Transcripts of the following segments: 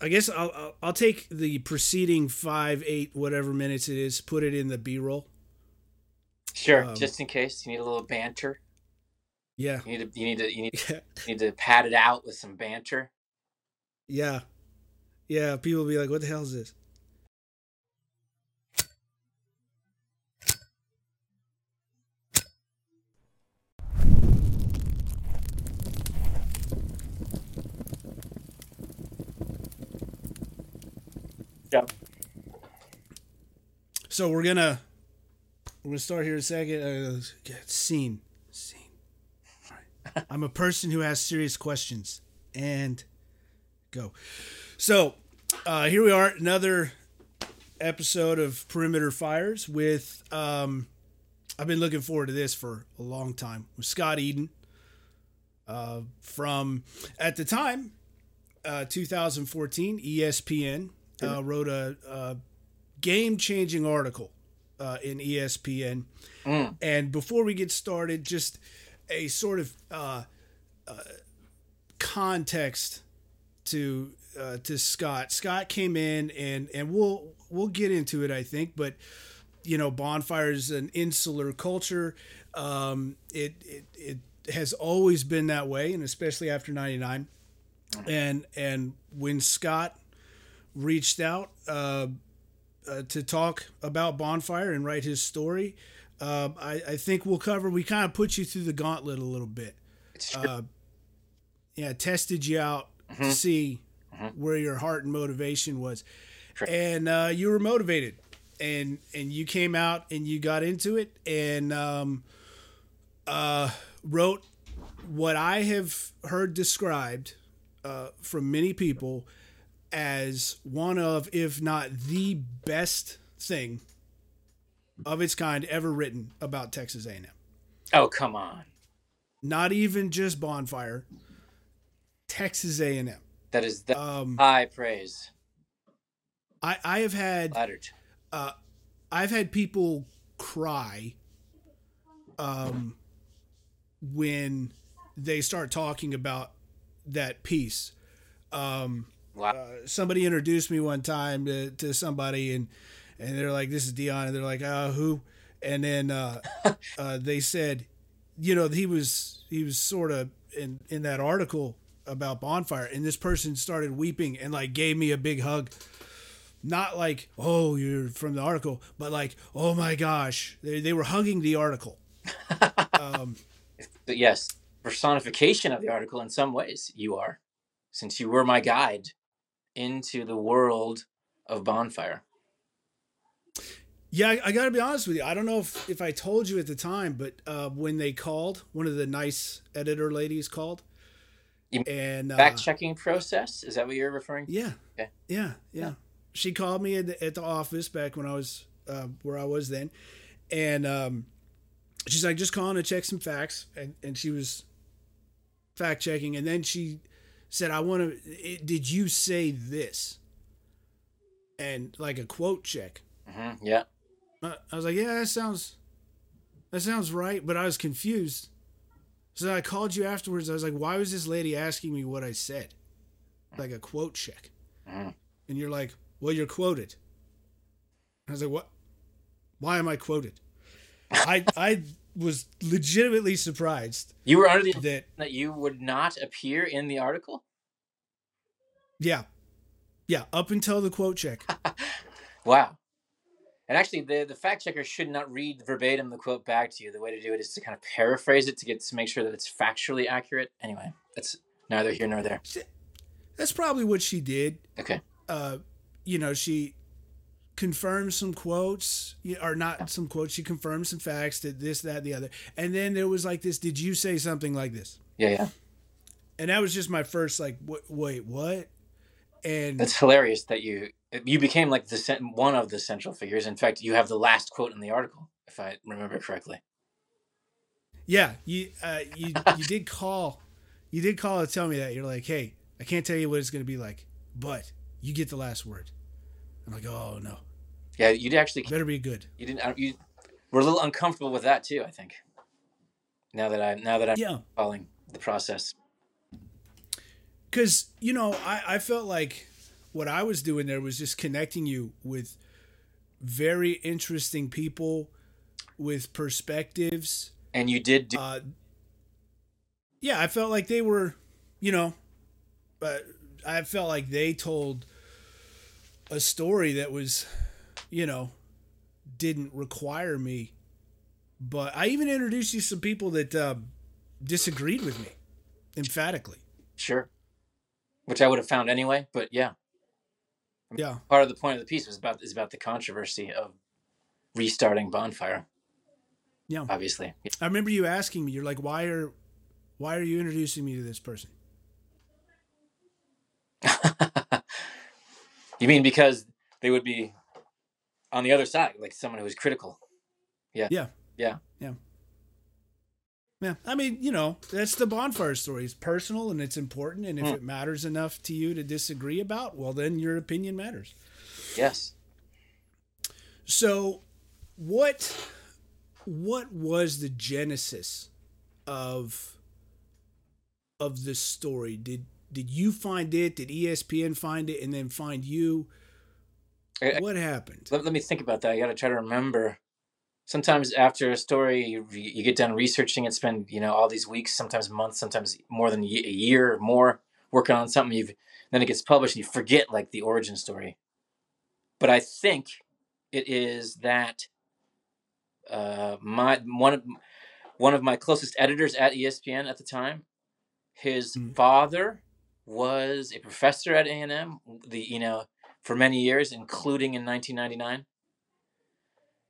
I guess I'll, I'll I'll take the preceding five, eight, whatever minutes it is, put it in the B roll. Sure, Um, just in case you need a little banter. Yeah, You need to you need to you need, you need to pad it out with some banter. yeah, yeah. People will be like, "What the hell is this?" So we're gonna we're gonna start here in a second. Uh, get scene, scene. All right. I'm a person who has serious questions, and go. So uh, here we are, another episode of Perimeter Fires with. Um, I've been looking forward to this for a long time with Scott Eden. Uh, from at the time, uh, 2014, ESPN uh, wrote a, a game-changing article uh, in ESPN. Mm. And before we get started, just a sort of uh, uh, context to uh, to Scott. Scott came in, and and we'll we'll get into it, I think. But you know, bonfire is an insular culture. Um, it it it has always been that way, and especially after '99. And and when Scott reached out uh, uh, to talk about bonfire and write his story, uh, I, I think we'll cover. We kind of put you through the gauntlet a little bit. It's true. Uh, yeah, tested you out to see where your heart and motivation was, and uh, you were motivated, and and you came out and you got into it, and um, uh, wrote what I have heard described uh, from many people as one of, if not the best thing of its kind ever written about Texas A&M. oh come on, Not even just bonfire, Texas A&M. that is the Um, high praise. I I have had Flattered. uh, I've had people cry um, when they start talking about that piece. Um, Wow. uh, somebody introduced me one time to, to somebody and and they're like this is Dion. And they're like uh who? And then uh, uh, they said you know he was he was sort of in in that article about bonfire and this person started weeping and like gave me a big hug. Not like oh you're from the article but like oh my gosh. They, they were hugging the article. Um, But yes, personification of the article in some ways you are, since you were my guide into the world of bonfire. Yeah, I, I got to be honest with you. I don't know if, if I told you at the time, but uh, when they called, one of the nice editor ladies called, You- and uh, Fact checking process is that what you're referring? to? yeah, Okay. yeah, yeah, She called me at the, at the office back when I was uh, where I was then, and um, she's like, just calling to check some facts, and and she was fact checking, and then she said, I want to. Did you say this? And like a quote check. hmm Yeah. I I was like, yeah, that sounds, that sounds right, but I was confused. So I called you afterwards. I was like, why was this lady asking me what I said? Like a quote check. Mhm. And you're like, well, you're quoted. I was like, what? Why am I quoted? I I was legitimately surprised You were under the that that you would not appear in the article. yeah, yeah, up until the quote check. Wow. And actually, the the fact checker should not read verbatim the quote back to you. The way to do it is to kind of paraphrase it to get to make sure that it's factually accurate. Anyway, that's neither here nor there. That's probably what she did. Okay. uh, you know, she confirmed some quotes, or not some quotes. She confirmed some facts that this, that, the other, and then there was like this. Did you say something like this? Yeah, yeah. And that was just my first like, wait, wait what? And It's hilarious that you you became like the one of the central figures. In fact, you have the last quote in the article, if I remember correctly. yeah, you uh, you you did call, you did call to tell me that you're like, hey, I can't tell you what it's gonna be like, but you get the last word. I'm like, oh no, Yeah, you did actually. better be good. You didn't. uh, You were a little uncomfortable with that too. I think. Now that I now that I'm Yeah. following the process. because you know I, I felt like what I was doing there was just connecting you with very interesting people with perspectives. And you did do- Uh, yeah, I felt like they were, you know, but I felt like they told a story that was, you know, didn't require me. But I even introduced you to some people that uh, disagreed with me emphatically. sure. Which I would have found anyway, but yeah. Yeah. Part of the point of the piece was about is about the controversy of restarting bonfire. Yeah. Obviously. I remember you asking me, you're like, why are why are you introducing me to this person? you mean because they would be on the other side, like someone who is critical? Yeah. Yeah. Yeah. Yeah. Yeah. I mean, you know, that's the bonfire story. It's personal and it's important. And if Hmm. it matters enough to you to disagree about, well, then your opinion matters. Yes. So, what what was the genesis of of this story? Did did you find it? Did ESPN find it and then find you? I- What happened? Let, let me think about that. I got to try to remember. Sometimes after a story, you, you get done researching and spend you know all these weeks, sometimes months, sometimes more than a year or more working on something. You've then it gets published, and you forget like the origin story. But I think it is that uh, my one of one of my closest editors at ESPN at the time, his Mm. father was a professor at A and M. The you know for many years, including in 1999.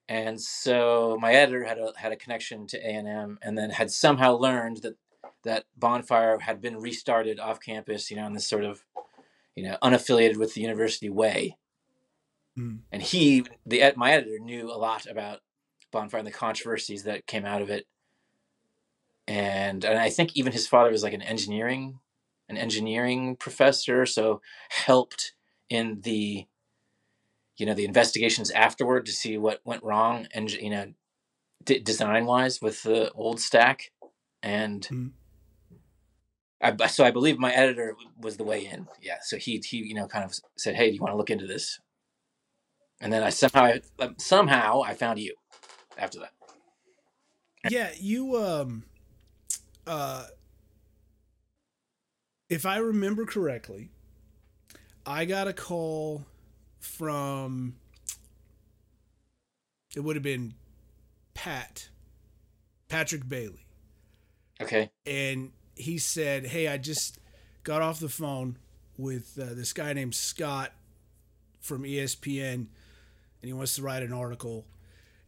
And so my editor had a had a connection to A and M, and then had somehow learned that that Bonfire had been restarted off campus, you know, in this sort of, you know, unaffiliated with the university way. Mm. And he, the my editor, knew a lot about Bonfire and the controversies that came out of it. And and I think even his father was like an engineering, an engineering professor, so helped in the you know the investigations afterward to see what went wrong and you know d- design wise with the old stack and Mhm. I, so I believe my editor was the way in yeah. So he he you know kind of said hey do you want to look into this? And then I somehow somehow I found you after that. Yeah, you um uh if I remember correctly, I got a call from it would have been Pat Patrick Bailey okay and he said, "Hey, I just got off the phone with uh, this guy named Scott from ESPN, and he wants to write an article."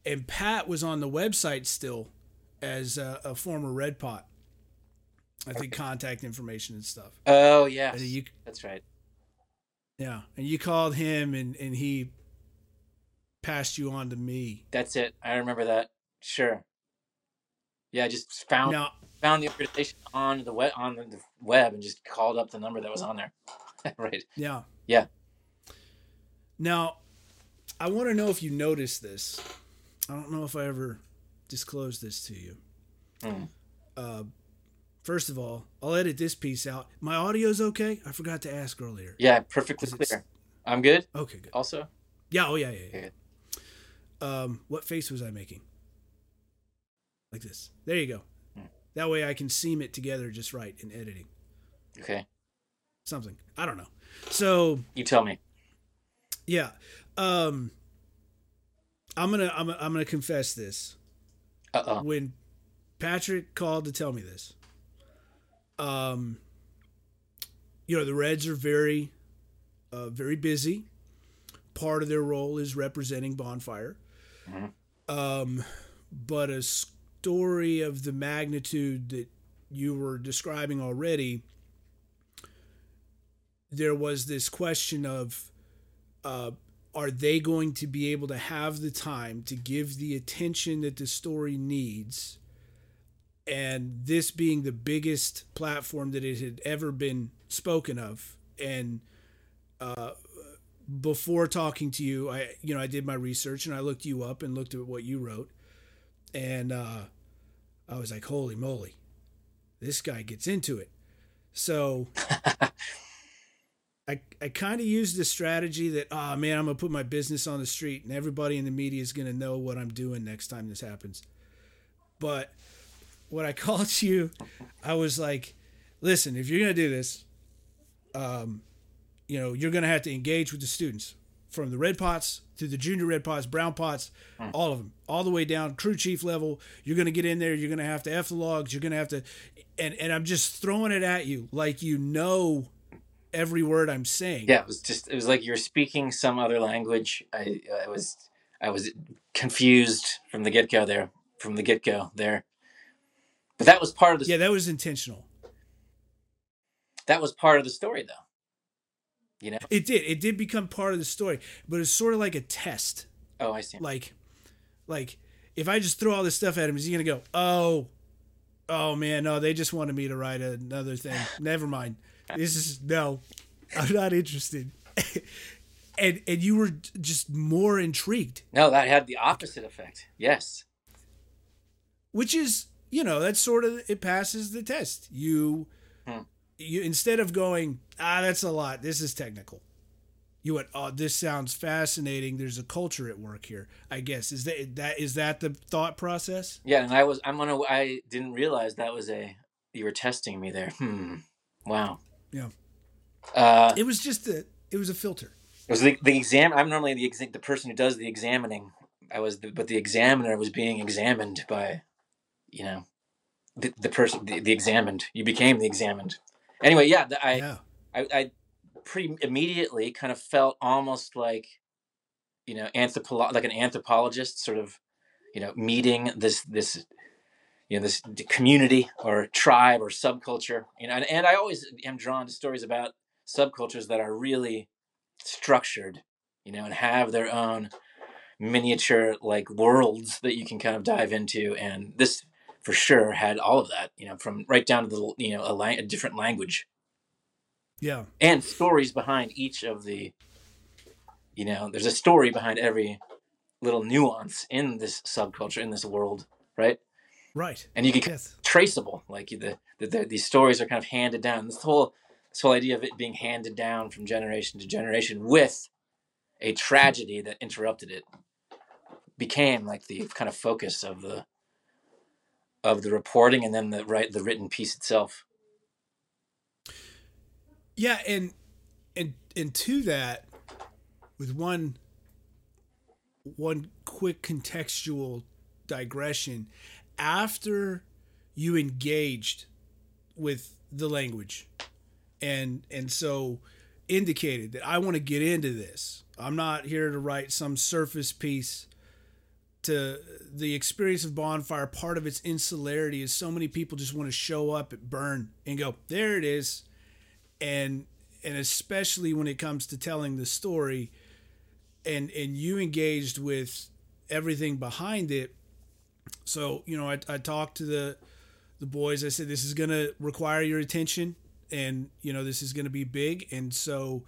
And Pat was on the website still as a, a former Red Pot. I think contact information and stuff. oh yeah that's right yeah, and you called him, and and he passed you on to me. that's it I remember that sure yeah I just found Now, found the organization on the web on the web and just called up the number that was on there. right. Yeah. Yeah. Now, I want to know if you noticed this. I don't know if I ever disclosed this to you. Mm. Uh, first of all, I'll edit this piece out. My audio's okay? I forgot to ask earlier. Yeah, perfectly Is it s- clear. I'm good. Okay, good. Also, Yeah, oh, yeah, yeah, yeah. Um, what face was I making? Like this. There you go. Hmm. That way I can seam it together just right in editing. okay. Something. I don't know. So, You tell me. Yeah. Um I'm going to I'm I'm to confess this. Uh oh. When Patrick called to tell me this. Um you know, the Reds are very uh very busy. Part of their role is representing Bonfire. Mhm. Um but a story of the magnitude that you were describing already there was this question of uh, are they going to be able to have the time to give the attention that the story needs and this being the biggest platform that it had ever been spoken of. And uh, before talking to you i you know i did my research and i looked you up and looked at what you wrote. And uh, i was like holy moly this guy gets into it. So I, I kind of used the strategy that, oh man, I'm going to put my business on the street and everybody in the media is going to know what I'm doing next time this happens. But when I called you, I was like, listen, if you're going to do this, um, you know, you're going to have to engage with the students from the red pots to the junior red pots, brown pots, Hmm. all of them, all the way down crew chief level. You're going to get in there. You're going to have to F the logs. You're going to have to, and, and I'm just throwing it at you like you know every word I'm saying. Yeah, it was just it was like you're speaking some other language. I I was I was confused from the get go there, from the get go there. But that was part of the Yeah, that was intentional. that was part of the story though. You know? It did. It did become part of the story, but it's sort of like a test. Oh, I see. Like, like if I just throw all this stuff at him, is he gonna go, oh, oh man, no, they just wanted me to write another thing. Never mind. This is no, I'm not interested. and and you were just more intrigued, No, that had the opposite effect. Yes. which is you know that's sort of it passes the test. You Hmm. you instead of going ah that's a lot. This is technical. You went oh this sounds fascinating. There's a culture at work here. I guess is that that is that the thought process? Yeah, and I was I'm gonna I didn't realize that was a you were testing me there. Hmm. Wow. Yeah. Uh It was just a it was a filter. It was the, the exam. I'm normally the the person who does the examining. I was, the, but the examiner was being examined by, you know, the, the person, the, the examined. You became the examined. Anyway, yeah, the, I, yeah. I, I pretty immediately kind of felt almost like, you know, anthropo- like an anthropologist, sort of, you know, meeting this this, you know, this community or tribe or subculture. You know, and, and I always am drawn to stories about subcultures that are really structured, you know, and have their own miniature like worlds that you can kind of dive into. And this for sure had all of that, you know, from right down to the you know a, lang- a different language Yeah. and stories behind each of the you know there's a story behind every little nuance in this subculture in this world right Right. and you can Yes. traceable like the, the, the these stories are kind of handed down this whole this whole idea of it being handed down from generation to generation with a tragedy that interrupted it became like the kind of focus of the of the reporting and then the right the written piece itself Yeah, and and and to that, with one one quick contextual digression, after you engaged with the language, and and so indicated that I want to get into this. I'm not here to write some surface piece. To the experience of bonfire, part of its insularity is so many people just want to show up at burn and go, there it is. And and especially when it comes to telling the story and and you engaged with everything behind it. So you know i, I talked to the the boys i said this is going to require your attention and you know this is going to be big. And so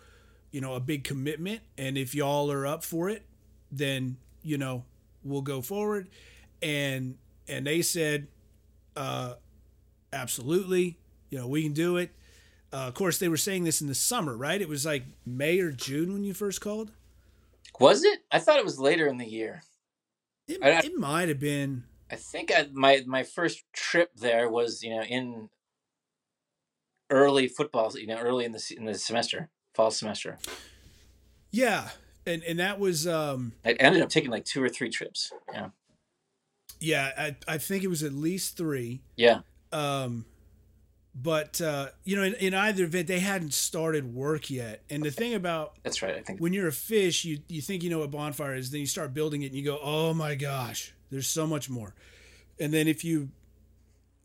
you know a big commitment and if y'all are up for it then you know we'll go forward and and they said uh absolutely you know we can do it uh, of course, they were saying this in the summer, right? It was like May or June when you first called. was it i thought it was later in the year It, I- it might have been. I think I, my my first trip there was you know in early football, you know, early in the in the semester, fall semester. Yeah, and and that was um I ended up taking like two or three trips. Yeah, yeah. I I think it was at least three. yeah, Um, but uh, you know, in, in either event, they hadn't started work yet. And the thing about that's right. I think when you're a fish, you you think you know what bonfire is, then you start building it, and you go, oh my gosh, there's so much more. And then if you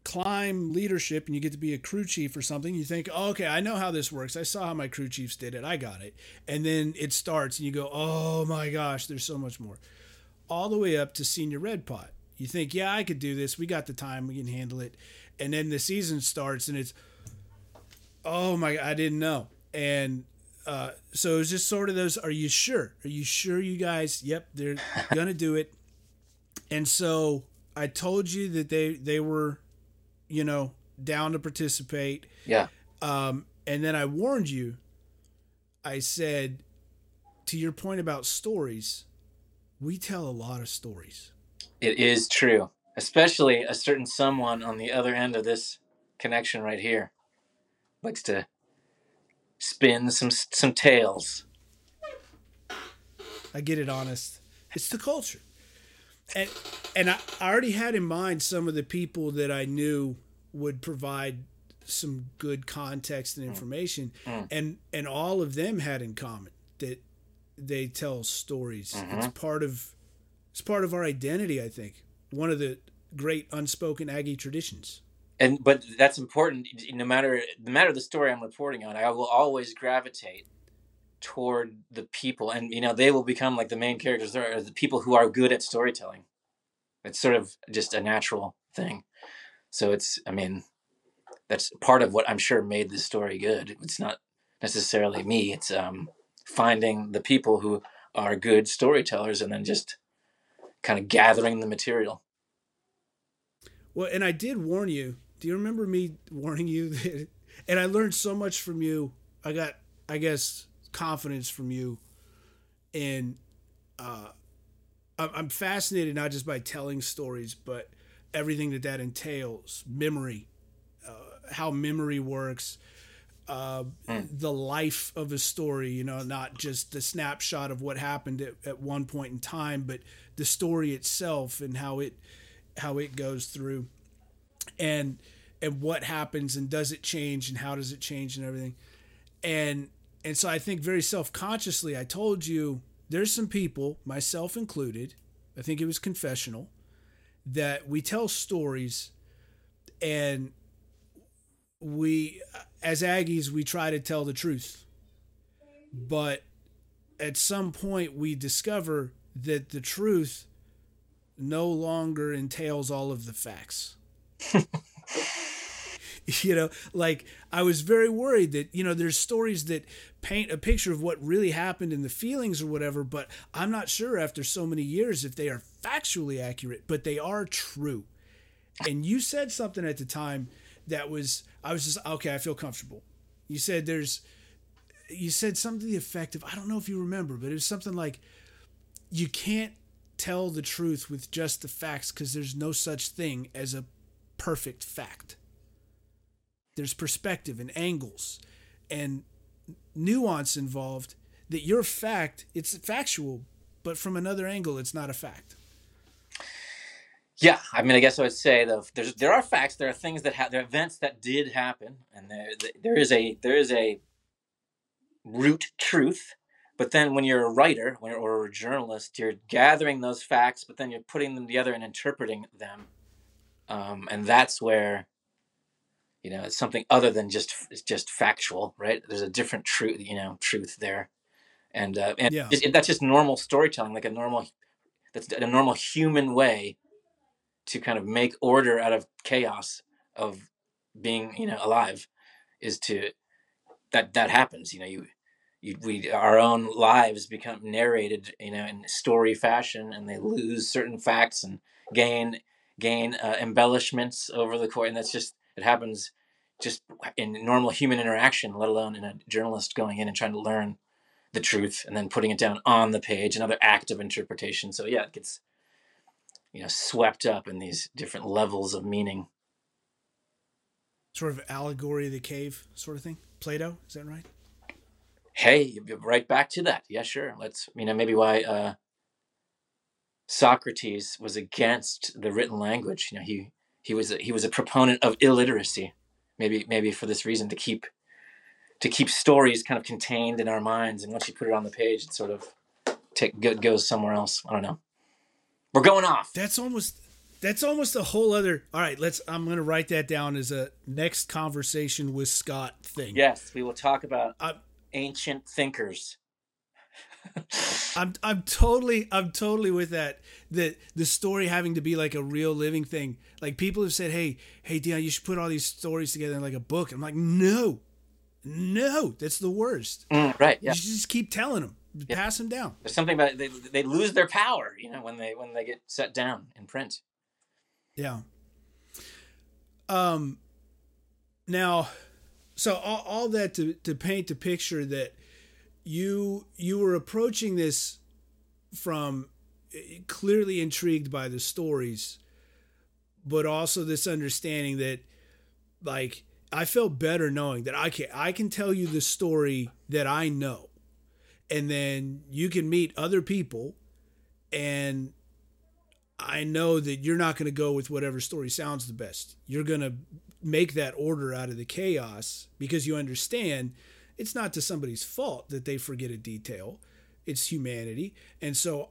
climb leadership and you get to be a crew chief or something, you think, oh, okay, I know how this works. I saw how my crew chiefs did it. I got it. And then it starts, and you go, oh my gosh, there's so much more. All the way up to senior red pot. You think, yeah, I could do this. We got the time. We can handle it. And then the season starts, and it's, oh my, I didn't know. And uh, so it's just sort of those. Are you sure? Are you sure, you guys? Yep, they're gonna do it. And so I told you that they they were, you know, down to participate. yeah, Um, and then I warned you I said, to your point about stories, we tell a lot of stories. It is true, especially a certain someone on the other end of this connection right here likes to spin some some tales. I get it honest. It's the culture. And and I, I already had in mind some of the people that I knew would provide some good context and information Mm. and and all of them had in common that they tell stories. Mm-hmm. It's part of it's part of our identity, I think. One of the great unspoken Aggie traditions. and but that's important no matter no matter the story i'm reporting on i will always gravitate toward the people and you know they will become like the main characters they're the people who are good at storytelling it's sort of just a natural thing so it's i mean that's part of what i'm sure made this story good it's not necessarily me it's um finding the people who are good storytellers and then just kind of gathering the material Well, and I did warn you. Do you remember me warning you that and I learned so much from you. I got I guess confidence from you and uh I'm I'm fascinated not just by telling stories, but everything that that entails, memory, uh, how memory works, uh, the life of a story, you know, not just the snapshot of what happened at, at one point in time, but the story itself and how it how it goes through. And and what happens and does it change and how does it change and everything. And and so i think very self-consciously i told you there's some people myself included i think it was confessional that we tell stories and we as aggies we try to tell the truth. But at some point we discover that the truth no longer entails all of the facts you know like i was very worried that you know there's stories that paint a picture of what really happened and the feelings or whatever but i'm not sure after so many years if they are factually accurate but they are true. And you said something at the time that was i was just okay i feel comfortable. You said there's you said something to the effect of i don't know if you remember but it was something like you can't tell the truth with just the facts because there's no such thing as a perfect fact there's perspective and angles and nuance involved that your fact it's factual but from another angle it's not a fact Yeah, I mean, I guess I would say though, there's there are facts, there are things that ha- there are events that did happen, and there there is a there is a root truth. But then, when you're a writer or a journalist, you're gathering those facts, but then you're putting them together and interpreting them, um, and that's where you know it's something other than just it's just factual, right? There's a different truth, you know, truth there, and uh, and Yeah. it- that's just normal storytelling, like a normal that's a normal human way to kind of make order out of chaos of being you know alive is to that that happens you know you you we our own lives become narrated you know in story fashion and they lose certain facts and gain gain uh, embellishments over the course and that's just it happens just in normal human interaction let alone in a journalist going in and trying to learn the truth and then putting it down on the page another act of interpretation. So yeah it gets you know swept up in these different levels of meaning. Sort of allegory of the cave sort of thing? Plato is that right? Hey right back to that. Yeah sure. Let's you know maybe why uh socrates was against the written language. You know he he was a, he was a proponent of illiteracy maybe maybe for this reason to keep to keep stories kind of contained in our minds. And once you put it on the page it sort of take go, goes somewhere else. I don't know. We're going off. That's almost that's almost a whole other all right let's i'm gonna write that down as a next conversation with scott thing. Yes we will talk about I'm, ancient thinkers I'm I'm totally I'm totally with that. The the story having to be like a real living thing. Like people have said, "Hey, hey, Dion, you should put all these stories together in like a book." I'm like, "No, no, that's the worst. Mm, right yeah You just keep telling them, Yeah. pass them down." there's something about they, they lose their power you know when they when they get set down in print Yeah. Um. Now, so all, all that to to paint the picture that you you were approaching this from eh, clearly intrigued by the stories, but also this understanding that like I felt better knowing that I can I can tell you the story that I know. And then you can meet other people and I know that you're not going to go with whatever story sounds the best. You're going to make that order out of the chaos because you understand it's not to somebody's fault that they forget a detail. It's humanity. And so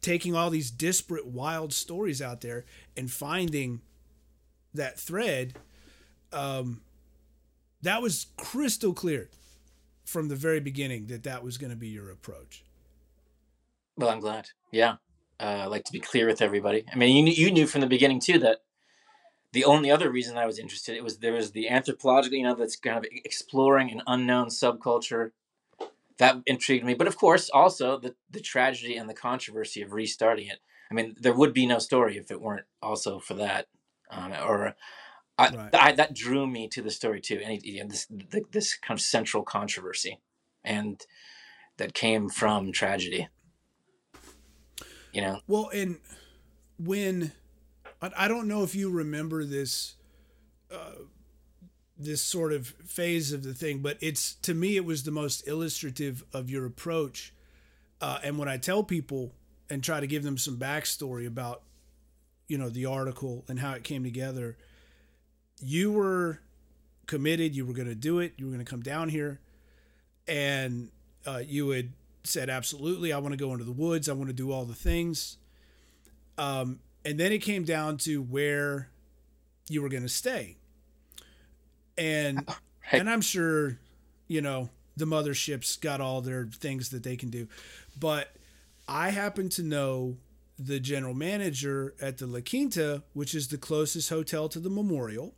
taking all these disparate wild stories out there and finding that thread um, that was crystal clear from the very beginning that that was going to be your approach. Well, I'm glad. Yeah, uh, I like to be clear with everybody. I mean, you, you knew from the beginning too that the only other reason I was interested it was there was the anthropological, you know, that's kind of exploring an unknown subculture. That intrigued me, but of course, also the the tragedy and the controversy of restarting it. I mean, there would be no story if it weren't also for that, um, or I, right. I, that drew me to the story too. And you know, this the, this kind of central controversy, and that came from tragedy. You know. Well, and when I, don't know if you remember this. Uh, this sort of phase of the thing, but it's to me it was the most illustrative of your approach. Uh, and when I tell people and try to give them some backstory about, you know, the article and how it came together, you were committed. You were going to do it. You were going to come down here, and uh, you had said, "Absolutely, I want to go into the woods. I want to do all the things." Um, and then it came down to where you were going to stay, and and I'm sure, you know, the motherships got all their things that they can do, but I happen to know the general manager at the La Quinta, which is the closest hotel to the memorial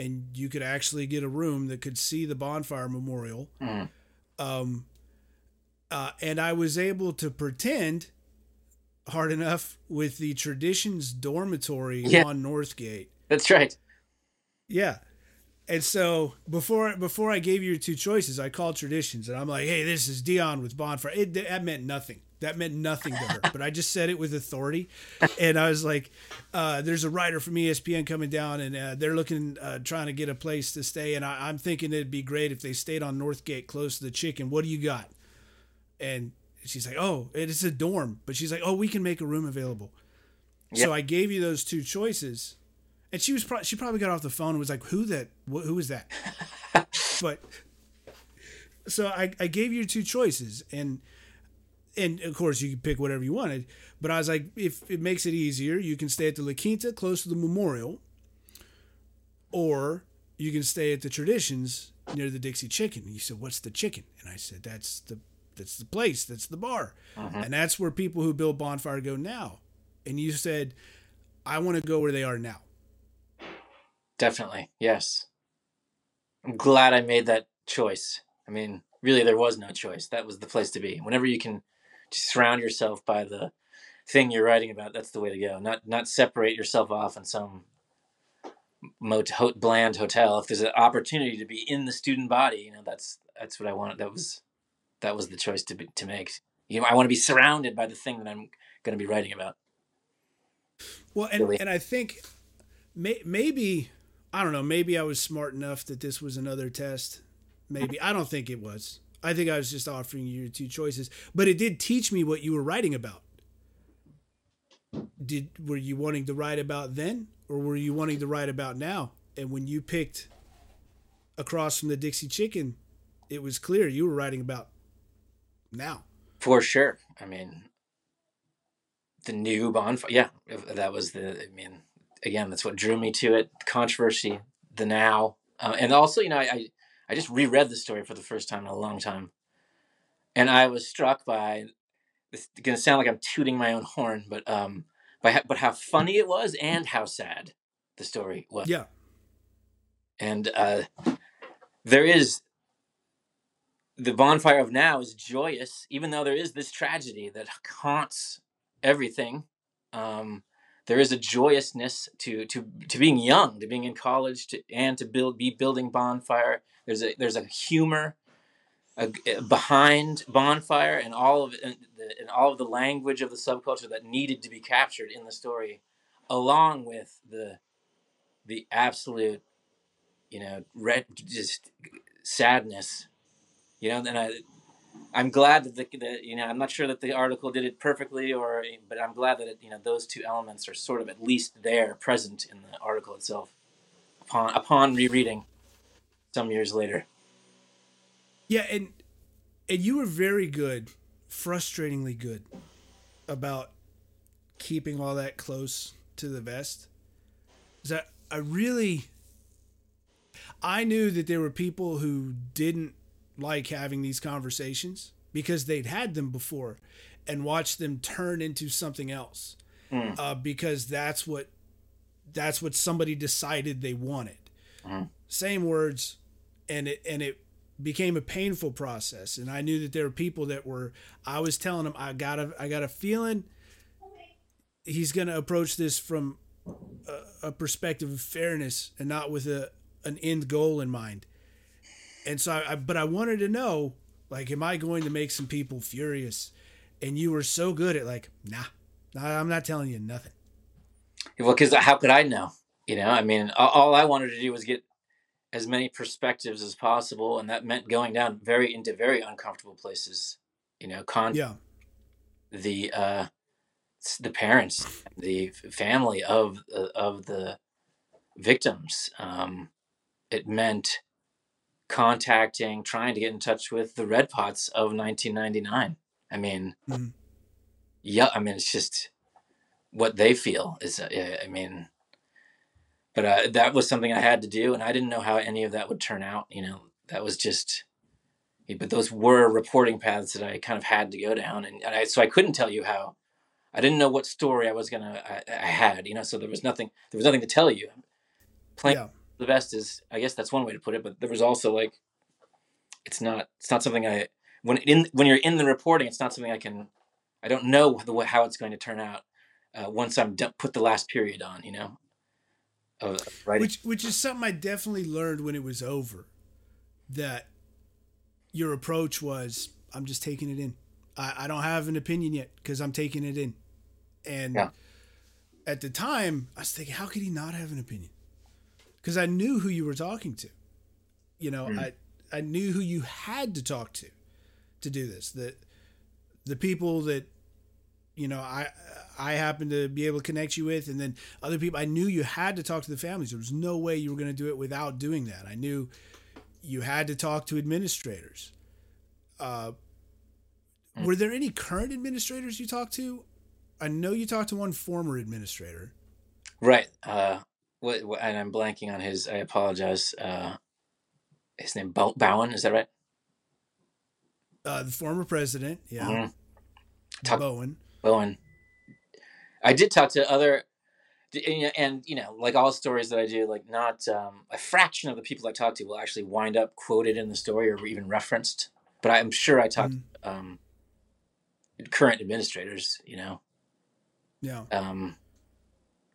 and you could actually get a room that could see the bonfire memorial. Mm. Um, uh, and I was able to pretend hard enough with the traditions dormitory yeah. on Northgate. That's right. Yeah. And so before before I gave you your two choices, I called traditions and I'm like, hey, this is Dion with bonfire. It, that meant nothing. That meant nothing to her, but I just said it with authority. And I was like, uh, "There's a writer from ESPN coming down, and uh, they're looking, uh, trying to get a place to stay. And I, am thinking it'd be great if they stayed on Northgate, close to the chicken. What do you got?" And she's like, "Oh, it's a dorm," but she's like, "Oh, we can make a room available." Yep. So I gave you those two choices, and she was pro- she probably got off the phone and was like, "Who that? Wh- who is that?" but so I, I gave you two choices, and and of course you can pick whatever you wanted. But I was like, if it makes it easier, you can stay at the La Quinta close to the memorial, or you can stay at the Traditions near the Dixie Chicken. And you said, "What's the chicken?" And I said, "That's the that's the place. That's the bar, uh-huh. and that's where people who build bonfire go now." And you said, "I want to go where they are now." Definitely, yes. I'm glad I made that choice. I mean, really, there was no choice. That was the place to be. Whenever you can to surround yourself by the thing you're writing about. That's the way to go. Not not separate yourself off in some motel, bland hotel. If there's an opportunity to be in the student body, you know that's that's what I wanted. That was that was the choice to be, to make. You know, I want to be surrounded by the thing that I'm going to be writing about. Well, and really. and I think may, maybe I don't know. Maybe I was smart enough that this was another test. Maybe I don't think it was. I think I was just offering you two choices, but it did teach me what you were writing about. Did were you wanting to write about then, or were you wanting to write about now? And when you picked across from the Dixie Chicken, it was clear you were writing about now. For sure. I mean, the new bonfire. Yeah, that was the. I mean, again, that's what drew me to it. Controversy, the now, uh, and also, you know, I, I just reread the story for the first time in a long time, and I was struck by. It's going to sound like I'm tooting my own horn, but um, by but how funny it was and how sad the story was. Yeah. And uh, there is the bonfire of now is joyous, even though there is this tragedy that haunts everything. Um, there is a joyousness to to to being young, to being in college, to, and to build be building bonfire. There's a there's a humor uh, behind bonfire and all of and, the, and all of the language of the subculture that needed to be captured in the story, along with the the absolute, you know, red just sadness, you know. And I, I'm glad that the, the you know I'm not sure that the article did it perfectly, or but I'm glad that it, you know those two elements are sort of at least there, present in the article itself, upon upon rereading, some years later. Yeah, and and you were very good, frustratingly good, about keeping all that close to the vest. Is That I really, I knew that there were people who didn't like having these conversations because they'd had them before, and watched them turn into something else, Mm. uh, because that's what that's what somebody decided they wanted. Mhm. Same words, and it and it became a painful process and i knew that there were people that were i was telling them i got a i got a feeling he's going to approach this from a, a perspective of fairness and not with a an end goal in mind and so I, but i wanted to know like am i going to make some people furious and you were so good at like nah, nah i'm not telling you nothing Well, because how could I know? You know, I mean, all, all I wanted to do was get as many perspectives as possible, and that meant going down very into very uncomfortable places. You know, con yeah the uh, the parents, the family of uh, of the victims. Um, it meant contacting, trying to get in touch with the Red Pots of 1999. I mean, Mhm. yeah, I mean, it's just what they feel is. Uh, I mean, but uh, that was something I had to do, and I didn't know how any of that would turn out. You know, that was just. But those were reporting paths that I kind of had to go down, and, and I, so I couldn't tell you how. I didn't know what story I was gonna. I, I had, you know, so there was nothing. There was nothing to tell you. Playing yeah the best is, I guess that's one way to put it. But there was also like, it's not. It's not something I when in when you're in the reporting, it's not something I can. I don't know the, how it's going to turn out uh, once I'm done, put the last period on. You know, of writing. which which is something I definitely learned when it was over. That your approach was, I'm just taking it in. I, I don't have an opinion yet because I'm taking it in. And Yeah. at the time, I was thinking, how could he not have an opinion? Because I knew who you were talking to. You know, Mm. I I knew who you had to talk to to do this. That the people that you know I I happened to be able to connect you with, and then other people. I knew you had to talk to the families. There was no way you were going to do it without doing that. I knew you had to talk to administrators. Uh, Mm. were there any current administrators you talked to? I know you talked to one former administrator. Right. Uh, what, what, and I'm blanking on his. I apologize. Uh, his name Bow- Bowen. Is that right? Uh, the former president, yeah, Mhm. Talk- Bowen. Bowen. I did talk to other, and, and you know, like all stories that I do, like not um, a fraction of the people I talk to will actually wind up quoted in the story or even referenced. But I'm sure I talked Mm, um, current administrators. You know, yeah, um,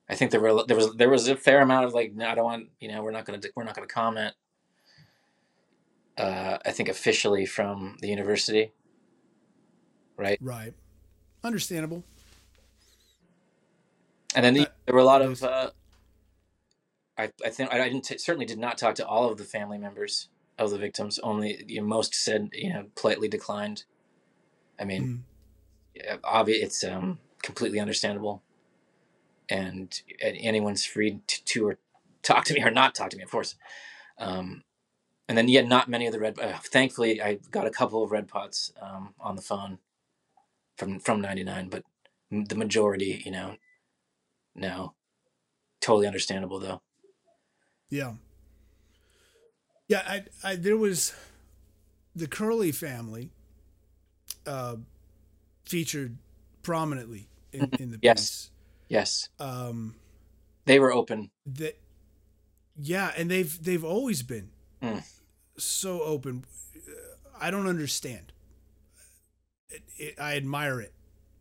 I think there were there was there was a fair amount of like, no, I don't want, you know, we're not gonna we're not gonna comment. Uh, I think officially from the university, right? right. Understandable. And then the, Uh, there were a lot of. Uh, I I think I didn't t- certainly did not talk to all of the family members of the victims. Only you know, most said you know politely declined. I mean, Mm, yeah, obvi- it's um, completely understandable, and anyone's free to, to or talk to me or not talk to me, of course. Um, and then yet, not many of the red. Uh, thankfully, I got a couple of red pots um, on the phone from from '99, but the majority, you know, no, totally understandable though. yeah. Yeah, I, I there was the Kerlee family uh, featured prominently in, in the piece. Yes, Um, they were open. that yeah and they've they've always been Mm. so open. I don't understand. It, it, i admire it.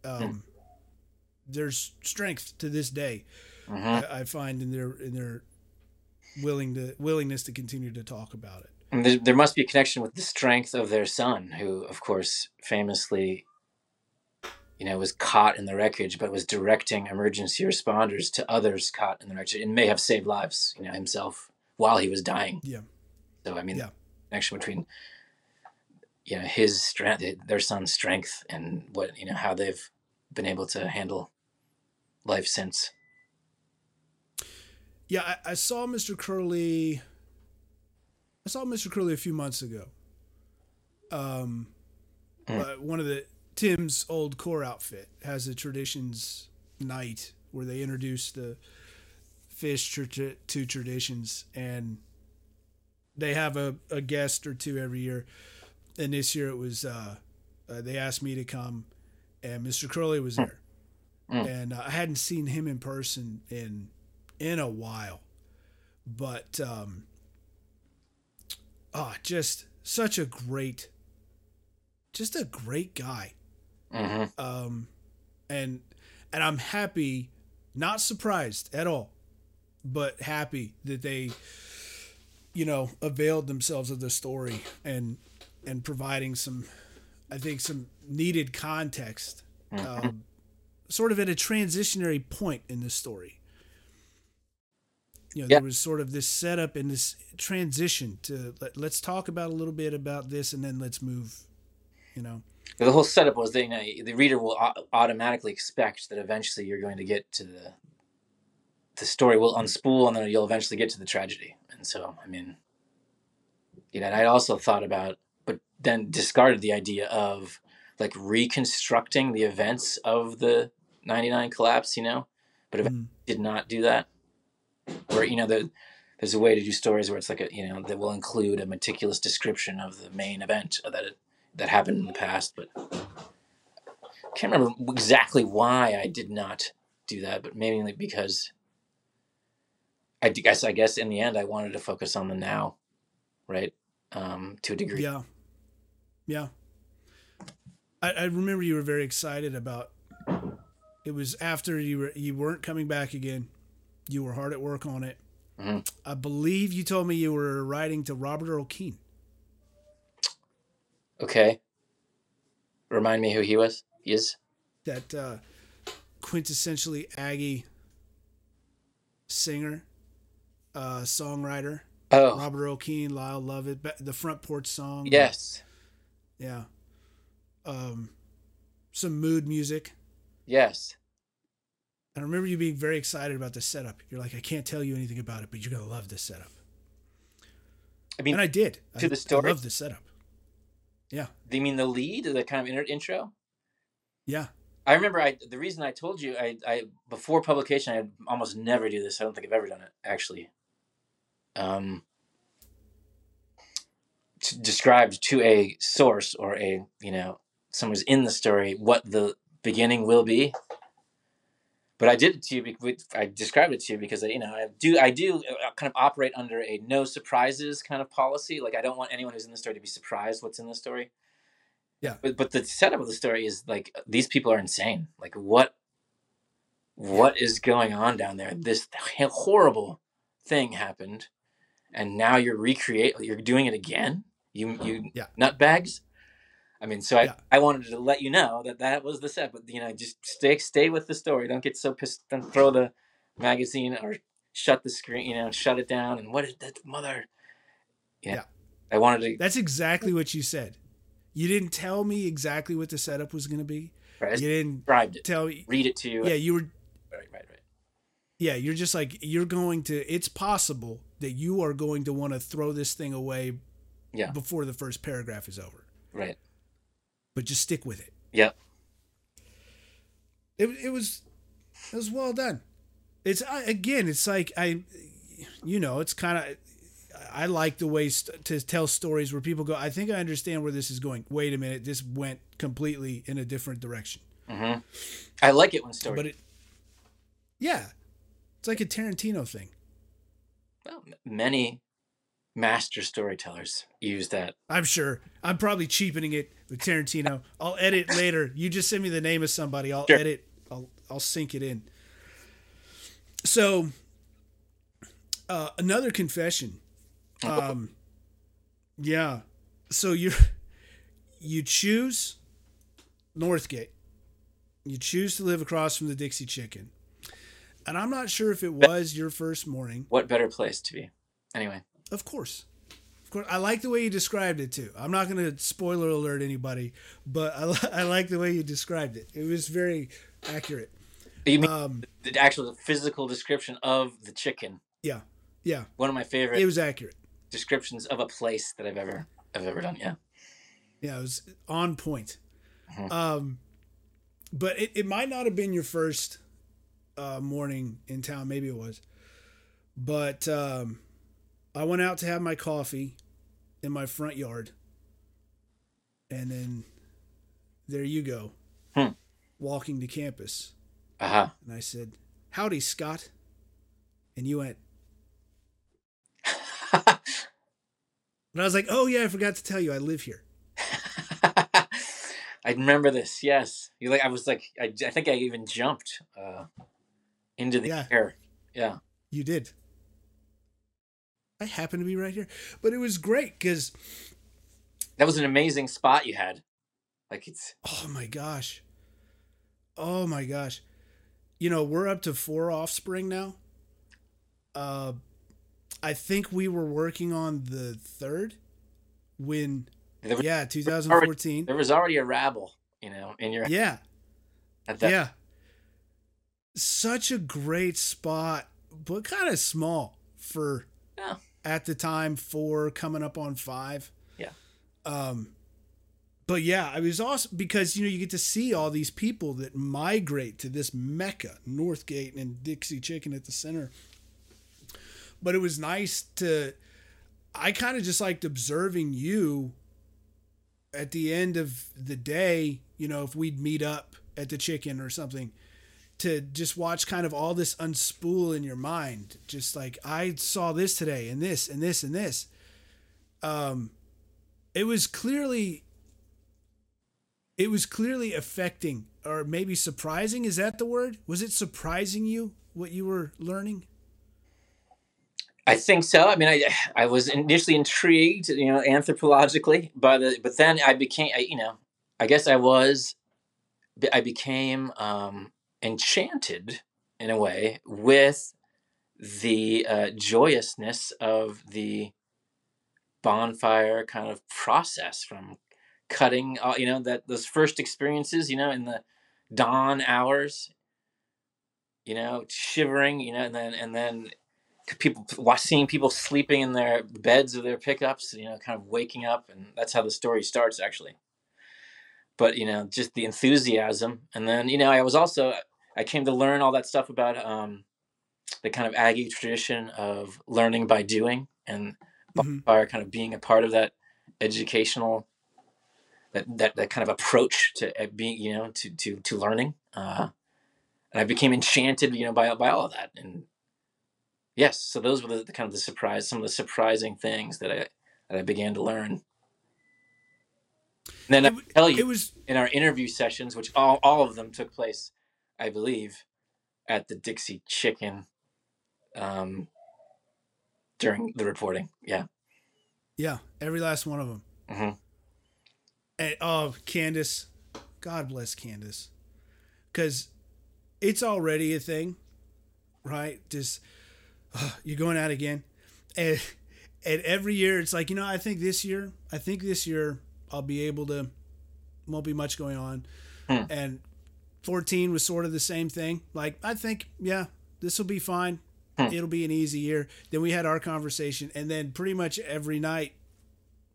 Um there's strength to this day hmm I, I find in their in their willing to willingness to continue to talk about it. And there, there must be a connection with the strength of their son, who, of course, famously, you know, was caught in the wreckage, but was directing emergency responders to others caught in the wreckage, and may have saved lives, you know, himself while he was dying. Yeah. So I mean, Yeah. connection between you know his strength, their son's strength, and what you know how they've been able to handle life since. Yeah, I, I saw Mr. Kerlee. I saw Mr. Kerlee a few months ago. Um, Mm. uh, one of the Tim's old core outfit has a traditions night where they introduce the fish tr- to traditions, and they have a, a guest or two every year. And this year it was uh, uh, they asked me to come, and Mr. Kerlee was there, Mm. and uh, I hadn't seen him in person in in a while, but um, ah, just such a great, just a great guy hmm um, and and I'm happy, not surprised at all, but happy that they, you know, availed themselves of the story and and providing some, I think some needed context, um, sort of at a transitionary point in the story. You know, Yeah. there was sort of this setup and this transition to let, let's talk about a little bit about this and then let's move, you know. The whole setup was that you know, the reader will au- automatically expect that eventually you're going to get to the the story will unspool and then you'll eventually get to the tragedy. And so, I mean, you know, and I also thought about, but then discarded the idea of like reconstructing the events of the 99 collapse, you know, but if Mm. did not do that. Where, you know, the, there's a way to do stories where it's like a, you know, that will include a meticulous description of the main event that it, that happened in the past, but I can't remember exactly why I did not do that, but mainly because I guess I guess in the end I wanted to focus on the now, right? Um, to a degree. Yeah. Yeah. I, I remember you were very excited about it was after you were you weren't coming back again. You were hard at work on it. Mhm. I believe you told me you were writing to Robert Earl Keen. Okay. Remind me who he was. He is. that uh, quintessentially Aggie singer, uh, songwriter, Oh, Robert Keen, Lyle Lovett, the front porch song. yes, Yeah. Um, some mood music. yes. I remember you being very excited about the setup. You're like, I can't tell you anything about it, but you're gonna love this setup. I mean, And I did. to I, the story? I love the setup. Yeah. do you mean the lead, the kind of intro? Yeah. I remember I the reason I told you I, I before publication I almost never do this. I don't think I've ever done it actually. Um, t- described to a source or a you know someone who's in the story what the beginning will be. But I did it to you. I described it to you because I, you know I do I do uh, kind of operate under a no surprises kind of policy. Like I don't want anyone who's in the story to be surprised what's in the story. Yeah. But but the setup of the story is like these people are insane. Like what what is going on down there? This horrible thing happened, and now you're recreate. You're doing it again. You you Yeah. nutbags. I mean, so I, Yeah. I wanted to let you know that that was the set, but you know, just stay stay with the story. Don't get so pissed. Don't throw the magazine or shut the screen. You know, shut it down. And what is that mother? Yeah. Yeah. I wanted to. That's exactly what you said. You didn't tell me exactly what the setup was gonna be. I You didn't it. tell me. Read it to you. Yeah, you were Right, right, right. yeah, you're just like you're going to. It's possible that you are going to want to throw this thing away Yeah. before the first paragraph is over. Right. But just stick with it. Yep. It it was it was well done. It's I, again, it's like I, you know, it's kind of. I like the way st- to tell stories where people go. I think I understand where this is going. Wait a minute, this went completely in a different direction. hmm I like it when stories. But it, yeah, it's like a Tarantino thing. well, many master storytellers use that. I'm sure. I'm probably cheapening it with Tarantino. I'll edit later. You just send me the name of somebody. I'll Sure. edit. I'll I'll sync it in. So, uh, another confession. Um, Yeah. So you you choose Northgate. You choose to live across from the Dixie Chicken. And I'm not sure if it was your first morning. What better place to be? Anyway. Of course. Course. I like the way you described it too. I'm not going to spoiler alert anybody, but I, li- I like the way you described it. It was very accurate. You mean Um, the actual physical description of the chicken? yeah. Yeah. One of my favorite It was accurate. descriptions of a place that I've ever I've ever done. Yeah. Yeah, it was on point. Mhm. Um, but it, it might not have been your first uh, morning in town. Maybe it was. But um, I went out to have my coffee in my front yard. And then there you go, Hmm. walking to campus. Uh huh. And I said, Howdy, Scott. And you went, and I was like, Oh, yeah, I forgot to tell you, I live here. I remember this. Yes, you like. I was like. I, I think I even jumped uh, into the Yeah. air. Yeah. You did. I happen to be right here. But it was great because, That was an amazing spot you had. Like it's. oh my gosh. Oh my gosh. You know, we're up to four offspring now. Uh, I think we were working on the third when, was, yeah, 2014. there was already a rabble, you know, in your Yeah. at that. yeah. Such a great spot, but kind of small for Yeah. at the time four coming up on five. Yeah. Um but yeah, it was awesome because you know you get to see all these people that migrate to this mecca, Northgate and Dixie Chicken at the center. But it was nice to I kind of just liked observing you at the end of the day, you know, if we'd meet up at the chicken or something, to just watch kind of all this unspool in your mind. Just like I saw this today and this and this and this. Um it was clearly it was clearly affecting or maybe surprising, is that the word? Was it surprising you what you were learning? I think so. I mean, I I was initially intrigued, you know, anthropologically, by the, but then I became, I, you know, I guess I was, I became um, enchanted in a way with the uh, joyousness of the bonfire kind of process from cutting, uh, you know, that those first experiences, you know, in the dawn hours, you know, shivering, you know, and then and then people seeing people sleeping in their beds of their pickups you know kind of waking up and that's how the story starts actually. But you know just the enthusiasm and then you know i was also i came to learn all that stuff about um the kind of aggie tradition of learning by doing and Mhm. by kind of being a part of that educational that that, that kind of approach to uh, being you know to to to learning uh and i became enchanted you know by by all of that and Yes, so those were the, the kind of the surprise, some of the surprising things that I that I began to learn. And then It I tell you It was in our interview sessions, which all all of them took place, I believe, at the Dixie Chicken, um, during the reporting. Yeah. yeah, every last one of them. hmm And oh, Candace, God bless Candace, because it's already a thing, right? Just uh, you're going out again, and and every year it's like you know I think this year I think this year I'll be able to won't be much going on, Hmm. and 14 was sort of the same thing. Like I think yeah this will be fine. Hmm. It'll be an easy year. Then we had our conversation, and then pretty much every night,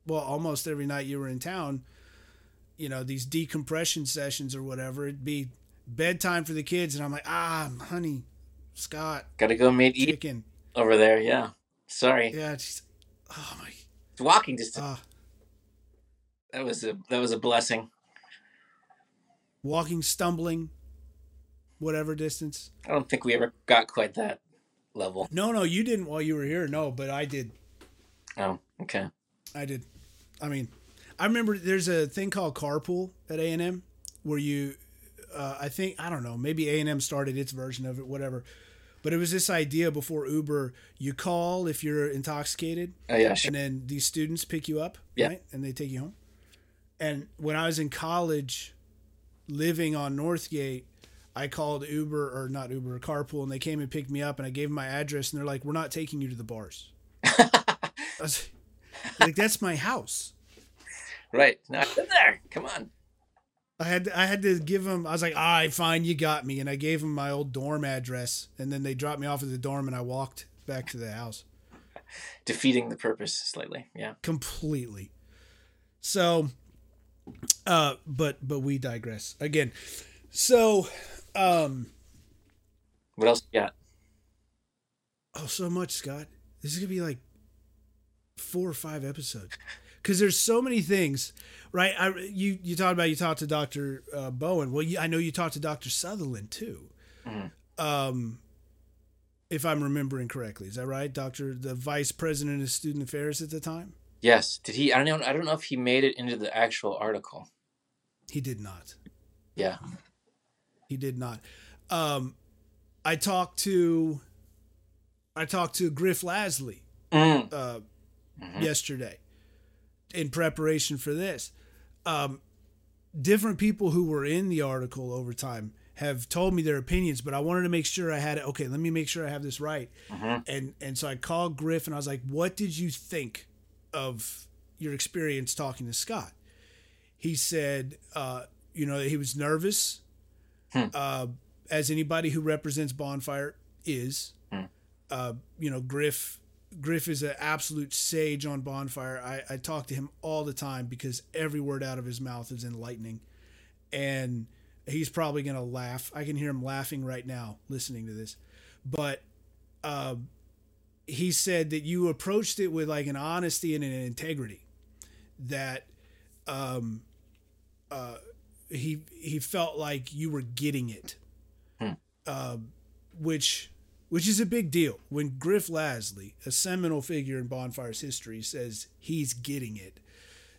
well, almost every night you were in town, you know, these decompression sessions or whatever. It'd be bedtime for the kids, and I'm like, ah, honey, Scott, Got to go meet eat chicken. over there. Yeah. Sorry, Yeah, it's, oh my, it's walking distance. ah, that was a that was a blessing. Walking, stumbling, whatever distance. I don't think we ever got quite that level. No, no, you didn't while you were here. No, but I did. Oh, okay. I did. I mean, I remember there's a thing called carpool at A and M where you, uh, I think I don't know, maybe A and M started its version of it, whatever. but it was this idea before Uber. You call if you're intoxicated, Oh yeah, sure. and then these students pick you up, Yeah. right? And they take you home. And when I was in college, living on Northgate, I called Uber or not Uber, carpool, and they came and picked me up, and I gave them my address, and they're like, "We're not taking you to the bars." I was like, "That's my house." right. Now there. Come on. I had to, I had to give them. I was like, "All right, fine, you got me," and I gave them my old dorm address, and then they dropped me off at the dorm, and I walked back to the house. Defeating the purpose slightly. Yeah. completely. So, uh, but but we digress again. So, um, What else you got? oh, so much, Scott. This is gonna be like four or five episodes because there's so many things, right? I you you talked about you talked to Doctor uh, Bowen. Well, you, I know you talked to Doctor Sutherland too. Mhm. Um, if I'm remembering correctly, is that right, Doctor, the Vice President of Student Affairs at the time? Yes. Did he? I don't know. I don't know if he made it into the actual article. He did not. Yeah. He did not. Um, I talked to I talked to Griff Lasley Mm. uh, Mhm. yesterday in preparation for this. Um, different people who were in the article over time have told me their opinions, but I wanted to make sure I had it. Okay, let me make sure I have this right. Mhm. And and so I called Griff and I was like, "What did you think of your experience talking to Scott?" He said, uh, "You know, he was nervous, Hmm. uh, as anybody who represents Bonfire is. Hmm. Uh, you know, Griff." Griff is an absolute sage on Bonfire. I, I talk to him all the time because every word out of his mouth is enlightening. And he's probably going to laugh. I can hear him laughing right now listening to this. But uh, he said that you approached it with like an honesty and an integrity that um, uh, he he felt like you were getting it, Hmm. uh, which which is a big deal. When Griff Lasley, a seminal figure in Bonfire's history, says he's getting it,